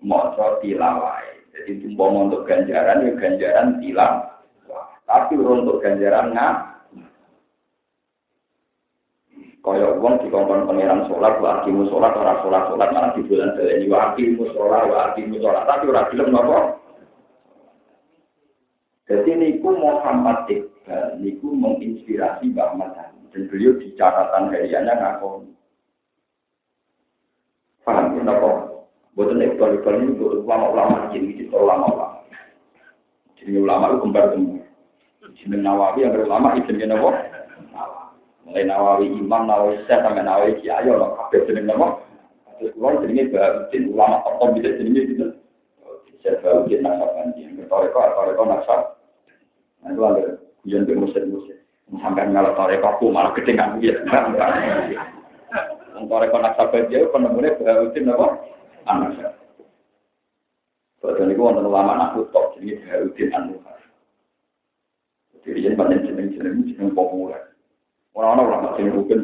Maca tilawah. Jadi tumpah untuk ganjaran ya ganjaran tilam. Tapi untuk ganjaran ngap Kaya uang di kongkong pangeran sholat, wa akimu sholat, ora sholat, sholat, malah di bulan baleni, wa akimu sholat, wa akimu sholat, tapi ora gelem nopo. Jadi niku Muhammad Iqbal, niku menginspirasi Mbah Ahmad dan beliau di catatan hariannya ngakon. Ya nopo? Buatan Iqbal Iqbal ini untuk ulama-ulama jadi itu ulama-ulama. Jadi ulama itu kembar kembar. Jadi Nawawi yang berulama itu nopo? Mulai Nawawi Imam, Nawawi Syekh, Nawawi Kiai, orang kabeh jeneng nama. Terus kulon jenenge ulama top bisa jenenge gitu. Syekh Bahuddin Nasabandi, bertoreko, toreko nasab. Nah itu ada kuyon be musid-musid. Sampai ngalah toreko, aku malah gede nggak gitu. Toreko Nasabandi, penemunya Bahuddin apa? Anak Badan itu wonten ulama aku top, jadi Bahuddin An-Nuhar. Jadi yang banyak jeneng-jeneng, jeneng populer. Orang-orang ulama jeneng rukun.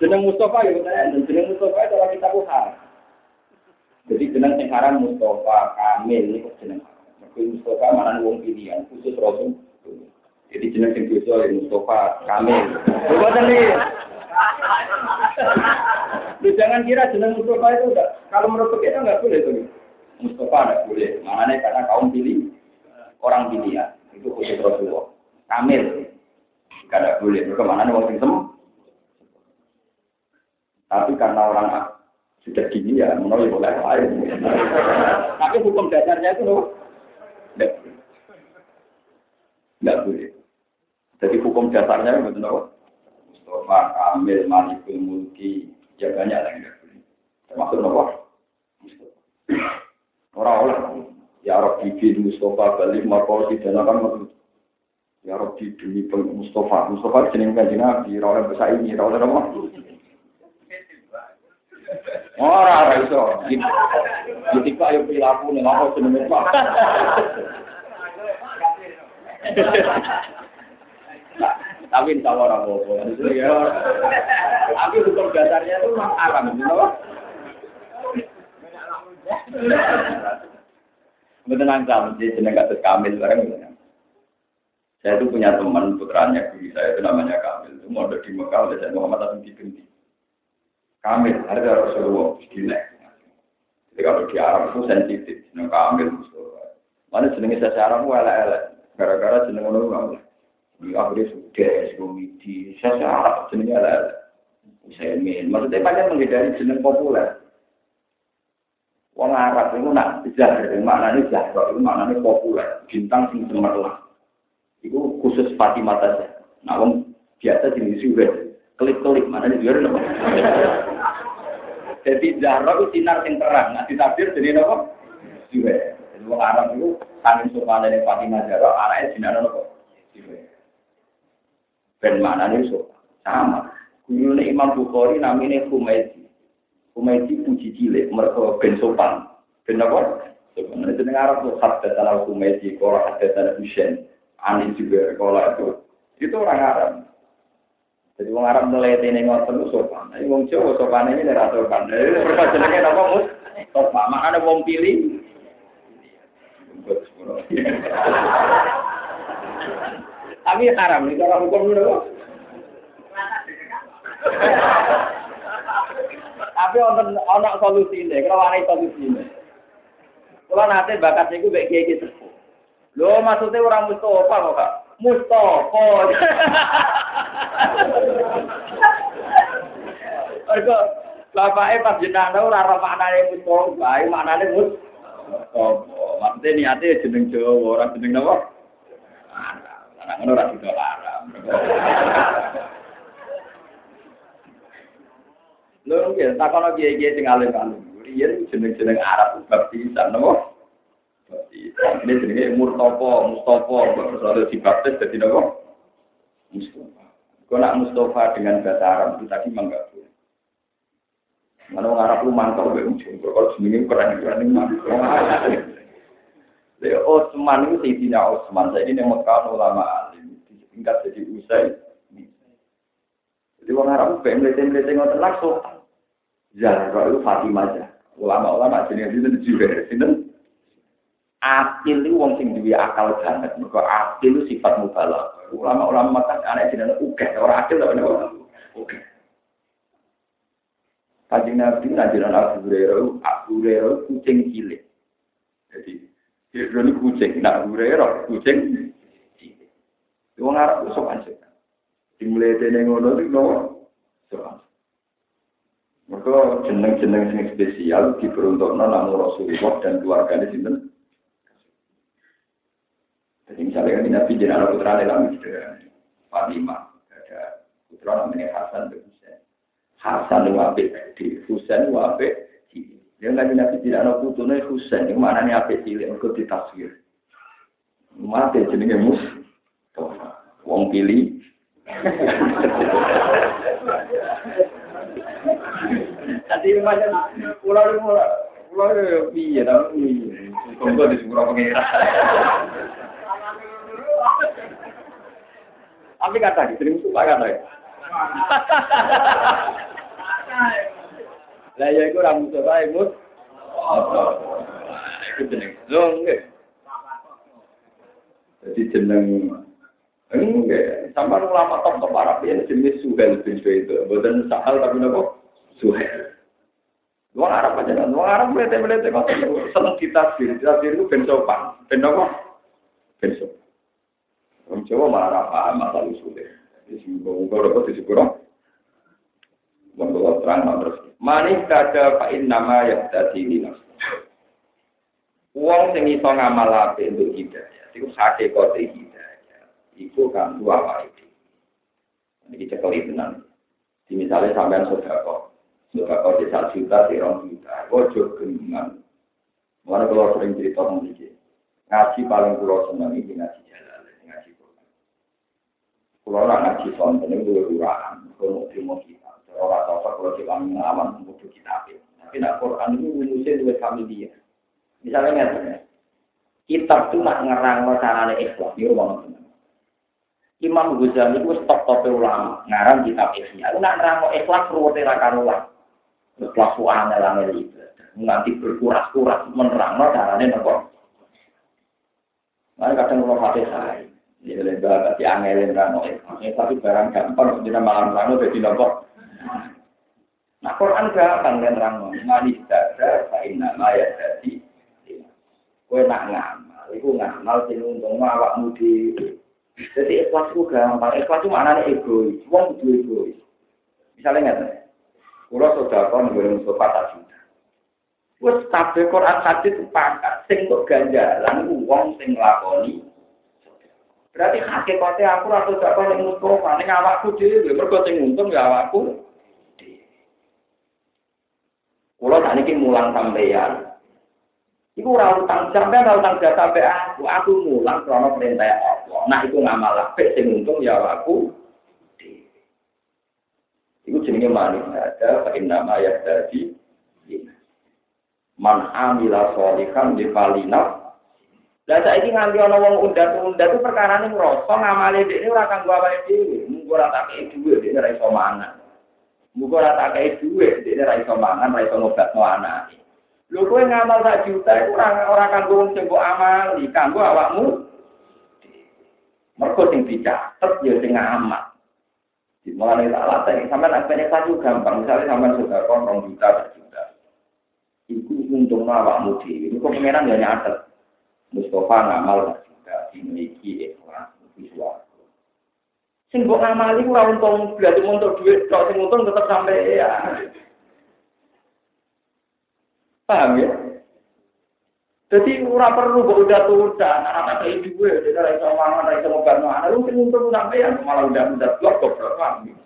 Jeneng Mustafa ya benar, jeneng Mustafa itu lagi buhar. Jadi jeneng sing haram Mustafa Kamil ini jeneng. Mergo Mustafa mana wong pilihan khusus Rasul. Jadi jeneng sing dosa ya Mustafa Kamil. Boten nih. Lu jangan kira jeneng Mustafa itu enggak. Kalau menurut kita enggak boleh tuh. Mustafa enggak boleh. Makanya karena kaum pilih orang pilihan itu khusus Rasulullah. Kamil. Enggak boleh. Mereka mana wong sing Tapi karena orang sudah gini ya, menurut boleh lain. Tapi hukum dasarnya itu loh, nggak boleh. Jadi hukum dasarnya itu loh, Mustafa Kamil Malikul Mulki, ya banyak yang nggak boleh. Termasuk nopo. Orang-orang, ya Rabbi bin Mustafa balik markosi dan akan Ya Rabbi demi Mustafa, Mustafa jeneng kanjeng Nabi, rawat besar ini, rawat apa? Ora ora iso. Kok ayo perilaku ning apa jenenge Pak. Tapi insya Allah orang bobo. Tapi hukum dasarnya itu memang alam, gitu Betul nangkal, jadi jeneng kasus Kamil bareng. Saya itu punya teman putranya guru saya itu namanya Kamil. Itu mau di Mekah oleh saya Muhammad Asim Binti. Kamil, harga Rasulullah, gila. Jadi kalau di Arab itu sensitif, jeneng Kamil, Mana jenenge saya Arab elek-elek. Gara-gara jeneng nggak Di akhirnya sudah, komedi, saya Arab jenenge elek-elek. Saya ingin, maksudnya banyak menghindari jeneng populer. Wong Arab itu nak zahir, maknanya zahir, itu maknanya populer, bintang sing cemerlang. Itu khusus Fatimah saja. Nah, wong biasa jenis juga klik-klik mana nih biar nopo. Jadi Zahra itu sinar yang terang, nah ditabir jadi nopo. Juga. Jadi orang Arab itu tangin sopan dari Fatimah Zahra, anaknya sinar nopo. Juga. Ben mana nih so sama. Guru Imam Bukhari namanya Humaydi. Humaydi puji cilik, mereka ben sopan. Ben apa? Sebenarnya jeneng Arab tuh hatta tanah Humaydi, kalau hatta tanah Hussein, Ani juga kalau itu. Itu orang Arab. Jadi wong Arab neliti ning ngoten ku sopan. Nek wong Jawa sopan ora sopan. Jadi perkara jenenge napa mus? Sopan. Makane wong pilih Tapi haram nih cara hukum itu. Tapi ono ono solusine, kalau ana solusine. Kalau nanti bakat itu baik kayak gitu. Lo maksudnya orang Mustafa kok kak? Mustafa. Mergo bapake pas jenenge ora ora maknane Mustafa, bae maknane Mustafa. Maksudnya niatnya jeneng Jawa, ora jeneng napa? larang, ngono ora sida larang. Lho ngene, takono piye-piye sing alim kan. Yen jeneng-jeneng Arab bab pisan nopo? Dadi ini jenenge Murtopo, Mustofa, kok iso ada dibaptis dadi nopo? Mustofa. Kok nak Mustofa dengan bahasa Arab itu tadi mangga. Mana orang Arab lu mantap, gue ujung. Kalau jenenge keren, keren, mantap. Leo Osman itu Sayyidina Osman. Saya ini Mekah ulama alim. Tingkat jadi usai. Jadi orang Arab pengen melete-melete ngotot langsung. Zahra itu Fatimah aja. Ulama-ulama jenis itu juga. Sinten? Akil itu wong sing duwe akal banget. Mergo akil itu sifat mubalak. Ulama-ulama kan aneh jenenge uga, ora akil tapi ora uga. Kanjeng Nabi ngajaran Abu Hurairah, Abu Hurairah kucing cilik. Jadi, ini kucing, nak Abu Hurairah kucing. Wong Arab itu sopan sih. Dimulai dari ngono itu nopo sopan. Mereka jeneng-jeneng sing spesial diperuntukkan namun Rasulullah dan keluarganya sinten jadi misalnya kan Nabi anak putra dalam sederhana. Fatimah ada putra namanya Hasan dan Husain. Hasan apa? Di Husain apa? Dia nggak Nabi tidak anak putranya Husain. Itu mana nih apa cilik? Mereka ditaswir. Mati jenenge mus. Wong pilih. Nanti macam pulau pulau pulau piye tapi tunggu di sebuah pengira. Tapi kata gitu, sering suka kata ya. Lah ya itu ramu coba ibu. Itu jeneng. Lho nggih. Jadi jeneng Enggak, sampai ulama top top Arab ya jenis Suhel bin itu, bukan Sahal tapi nopo Suhel. Wong Arab aja kan, wong Arab melete melete kok seneng ditasbir, ditasbir itu ben sopan, ben nopo, ben sopan. Wong Jawa malah paham masalah usulnya. Jadi semoga dapat disepuro. Wong terang terus. Manis kada pak nama yang tadi ini Wong sing iso ngamal apik untuk hidayah, iku hakikate hidayah. Iku kan dua wae. Ini cekeli tenan. Di misalnya sampean sodako, sodako di satu juta, di rong juta, ojo geningan. Mana kalau sering cerita ngomong ngaji paling pulau seneng ini ngaji jalan, ngaji. Pulau nak ngaji sonten itu lurahan, kalau mau kita, orang tahu kalau kita ngalaman untuk kita Tapi nak Quran itu manusia dua kami dia. Misalnya ngerti, kitab itu nak ngerang carane ikhlas, ini rumah Imam Ghazali itu stop top ulama, ngarang kitab ikhlas. Aku nak ngerang ikhlas ruwete ra karuan. Ikhlas ku angel-angel itu. Nanti berkuras-kuras menerang carane nopo. Nah, kadang kalau hati saya, ya lebih tapi angelin rano tapi barang gampang, kita malam rano jadi nopo. Nah, Quran gampang kan rano, manis dada, kain nama ya jadi. Kue nak ngamal, itu ngamal sing untung awakmu di Jadi ikhlas itu gampang, ikhlas itu maknanya egois, wong itu egois. Misalnya nggak Kulo sudah kau nggak Mustafa tak juta. Wes kabeh Quran hadis sepakat, sing kok ganjalan wong sing lakoni. Berarti hakikatnya aku rasa sudah kau ning Mustafa, ning awakku dhewe, mergo sing untung ya awakku. Kulo tak niki mulang sampeyan, Iku ora utang sampean ora utang jasa sampe aku, aku mulang krono perintah Allah. Nah iku ngamal apik sing untung ya aku. Iku jenenge manis ada pakai nama ya tadi. Man amila sholihan di falina. Lah saiki nganti ana wong undat-undat itu perkara ning ngrasa ngamale dhekne ora kanggo awake dhewe, mung ora tak dhuwit dhekne ora iso mangan. Ora tak kei dhuwit dhekne ora iso mangan, ora iso ngobatno anake. Lho kowe ngamal sak juta iku ora ora kanggo wong sing mbok amali, kanggo awakmu. Mergo sing dicatet ya sing ngamal. Mulane tak latih, sampean pengen satu gampang, misalnya sampean sudah kon rong juta sak juta. Iku untung awakmu dhewe. Iku pengenan ya nyatet. Mustafa ngamal sak juta dimiliki ikhlas visual. Sing mbok ngamali ora untung berarti untuk duit, tok sing untung tetep sampai ya. Paham ya? Jadi ora perlu kok udah tunda, anak kayak gue, jadi ora iso mangan, ora iso ngobat anak lu sing untung sampean malah udah udah blok kok paham.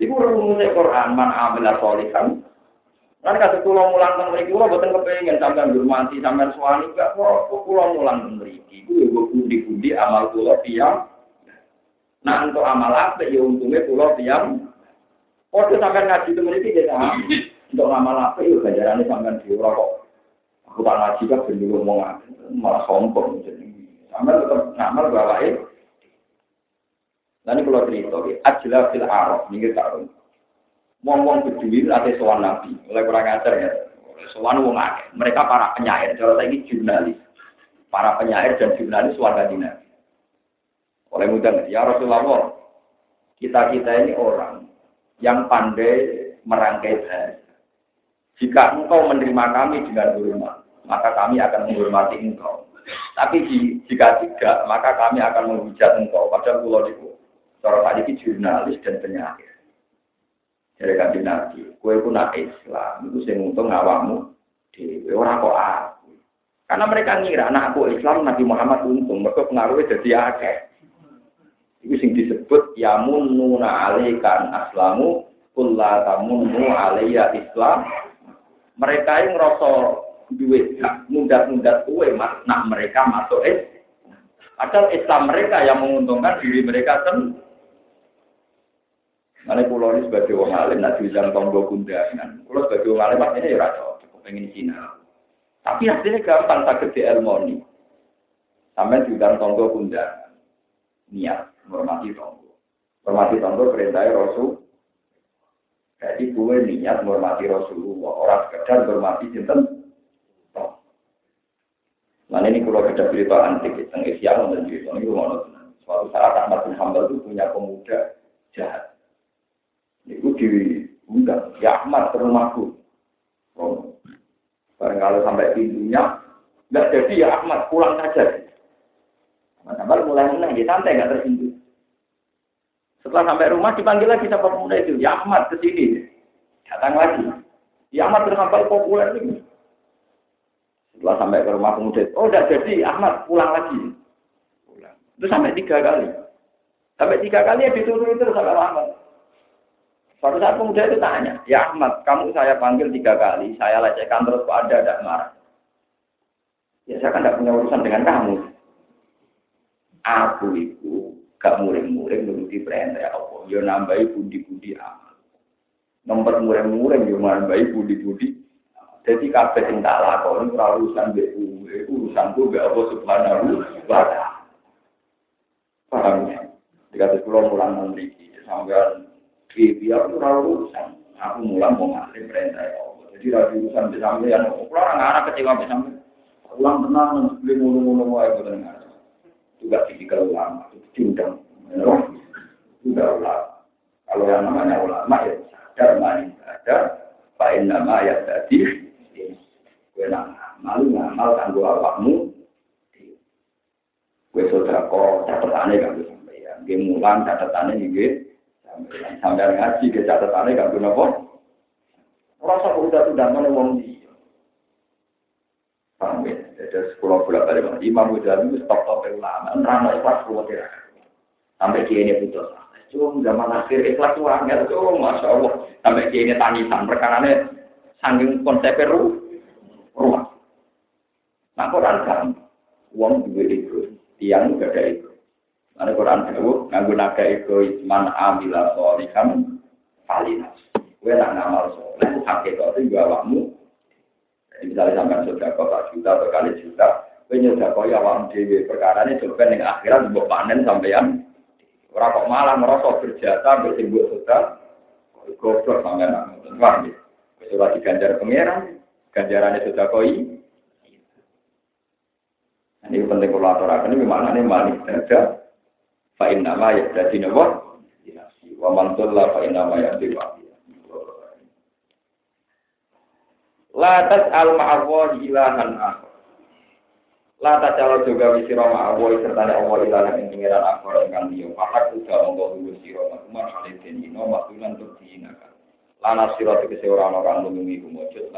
Iku rumusnya Quran man amila sholihan. Kan kata kula mulang teng mriki kula boten kepengin sampean hormati sampean suami gak kok kula mulang teng mriki. Iku yo pundi-pundi amal kula tiyang. Nah untuk amal apa ya untungnya kula tiyang. Kok sampean ngaji teng mriki ya untuk ngamal apa itu ganjarannya sampai di kok. Aku tak ngaji kan ben ngomong malah sombong jadi. Sampai tetap ngamal bawa itu. Nanti kalau cerita, ajalah fil araf, ini tahun. Ngomong berdua ada soal nabi, oleh kurang ajar ya. Soal wong akeh. Mereka para penyair, kalau saya ini jurnalis. Para penyair dan jurnalis warga nabi. Oleh mudah, ya Rasulullah, kita-kita ini orang yang pandai merangkai bahasa. Jika engkau menerima kami dengan hormat, maka kami akan menghormati engkau. Tapi jika tidak, maka kami akan menghujat engkau. Padahal pulau itu, cara tadi ini jurnalis dan penyair. Jadi kan nabi, kue pun nak Islam, itu sing untung ngawamu di orang kok. Karena mereka ngira anak aku Islam Nabi Muhammad untung, mereka pengaruhnya jadi akeh. Itu sing disebut yamun nuna alikan aslamu kulla tamunnu alaiya islam mereka yang ngerasa duit mundat-mundat kue mas, nah mereka masuk es. Padahal Islam mereka yang menguntungkan diri mereka sendiri. Mana pulau ini sebagai orang alim, nak diulang tonggo kundangan. Pulau sebagai orang alim, artinya ya rasa, cukup pengen Cina. Tapi hasilnya gampang, tak gede ilmoni. Sampai diulang tonggo kundangan. Niat, menghormati tonggo. Menghormati tonggo perintahnya Rasul. Jadi gue niat menghormati Rasulullah, orang sekedar menghormati sinten. Nah ini kalau kita cerita antik, tentang Isya, dan cerita ini mau Suatu saat Ahmad bin Hambal itu punya pemuda jahat. Itu diundang, ya Ahmad ke rumahku. Barang kalau sampai pintunya, nggak jadi ya Ahmad, pulang saja. Ahmad mulai menang, dia santai, nggak tersinggung. Setelah sampai rumah dipanggil lagi sama pemuda itu, ya Ahmad ke sini. Datang lagi. Ya Ahmad Hambal populer ini. Setelah sampai ke rumah pemuda itu, oh udah jadi Ahmad pulang lagi. Pulang. Itu sampai tiga kali. Sampai tiga kali ya dituruh itu sampai Ahmad. Suatu saat pemuda itu tanya, ya Ahmad, kamu saya panggil tiga kali, saya lecehkan terus kok ada ada marah. Ya saya kan tidak punya urusan dengan kamu. Aku itu gak muring-muring menuruti perintah ya Allah. Ya nambahi budi-budi amal. Nomor muring-muring ya nambahi budi-budi. Jadi kabeh sing tak lakoni ora urusan mbek kowe, urusanku mbek Allah Subhanahu wa taala. Paham ya? Dikata pulang pulang memiliki sampai biar itu urusan. Aku mulang mau ngasih perintah ya Allah. Jadi rapi urusan di sampean. Pulang anak kecewa sampai. Pulang tenang, beli mulu-mulu wae boten juga tipikal ulama, diundang. Juga ulama. Kalau yang namanya ulama ya sadar, mani sadar, paling nama ya tadi, gue ngamal, ngamal kanggo awakmu, gue saudara kok catatannya kan gue sampeyan, gue mulang catatannya gue sampeyan, sampeyan ngaji ke catatannya kan gue nopo, rasa udah udah mana wong dia, paham ya? Jadi sekolah bola balik Imam Ghazali itu stop stop ulama, rana ikhlas kuat ya. Sampai dia ini putus. Cung zaman akhir ikhlas tuh angel tuh, masya Allah. Sampai dia ini tangisan perkara ini sangking konsep ru rumah. Nah Quran kan, uang juga itu, tiang juga ada itu. Mana Quran itu, nganggu naga itu, man amila solihan falinas. Gue nak ngamal soleh, hakikat itu gue awakmu, misalnya sampai sudah kau juta berkali juta, punya sudah kau ya awam dewi perkara ini coba yang akhirat buat panen sampean. Orang kok malah merasa berjata bersimbol sudah, goblok sampean paham ya? Sudah diganjar pangeran, ganjarannya sudah kau ini. Penting kalau aturakan ini mana nih manis saja. Fa'in nama ya jadi nopo. Wa mantulah fa'in nama ya diwakil. La tas'al ma'allahi ilahan akhar. La tas'al juga ma'allahi serta Allah ilahan yang pengiran akhar ingkang liya. Fakat uga monggo dulu sira makuman halidin ino maktunan tur diinakan. Lana sira tegese ora ana kang nulungi kumujud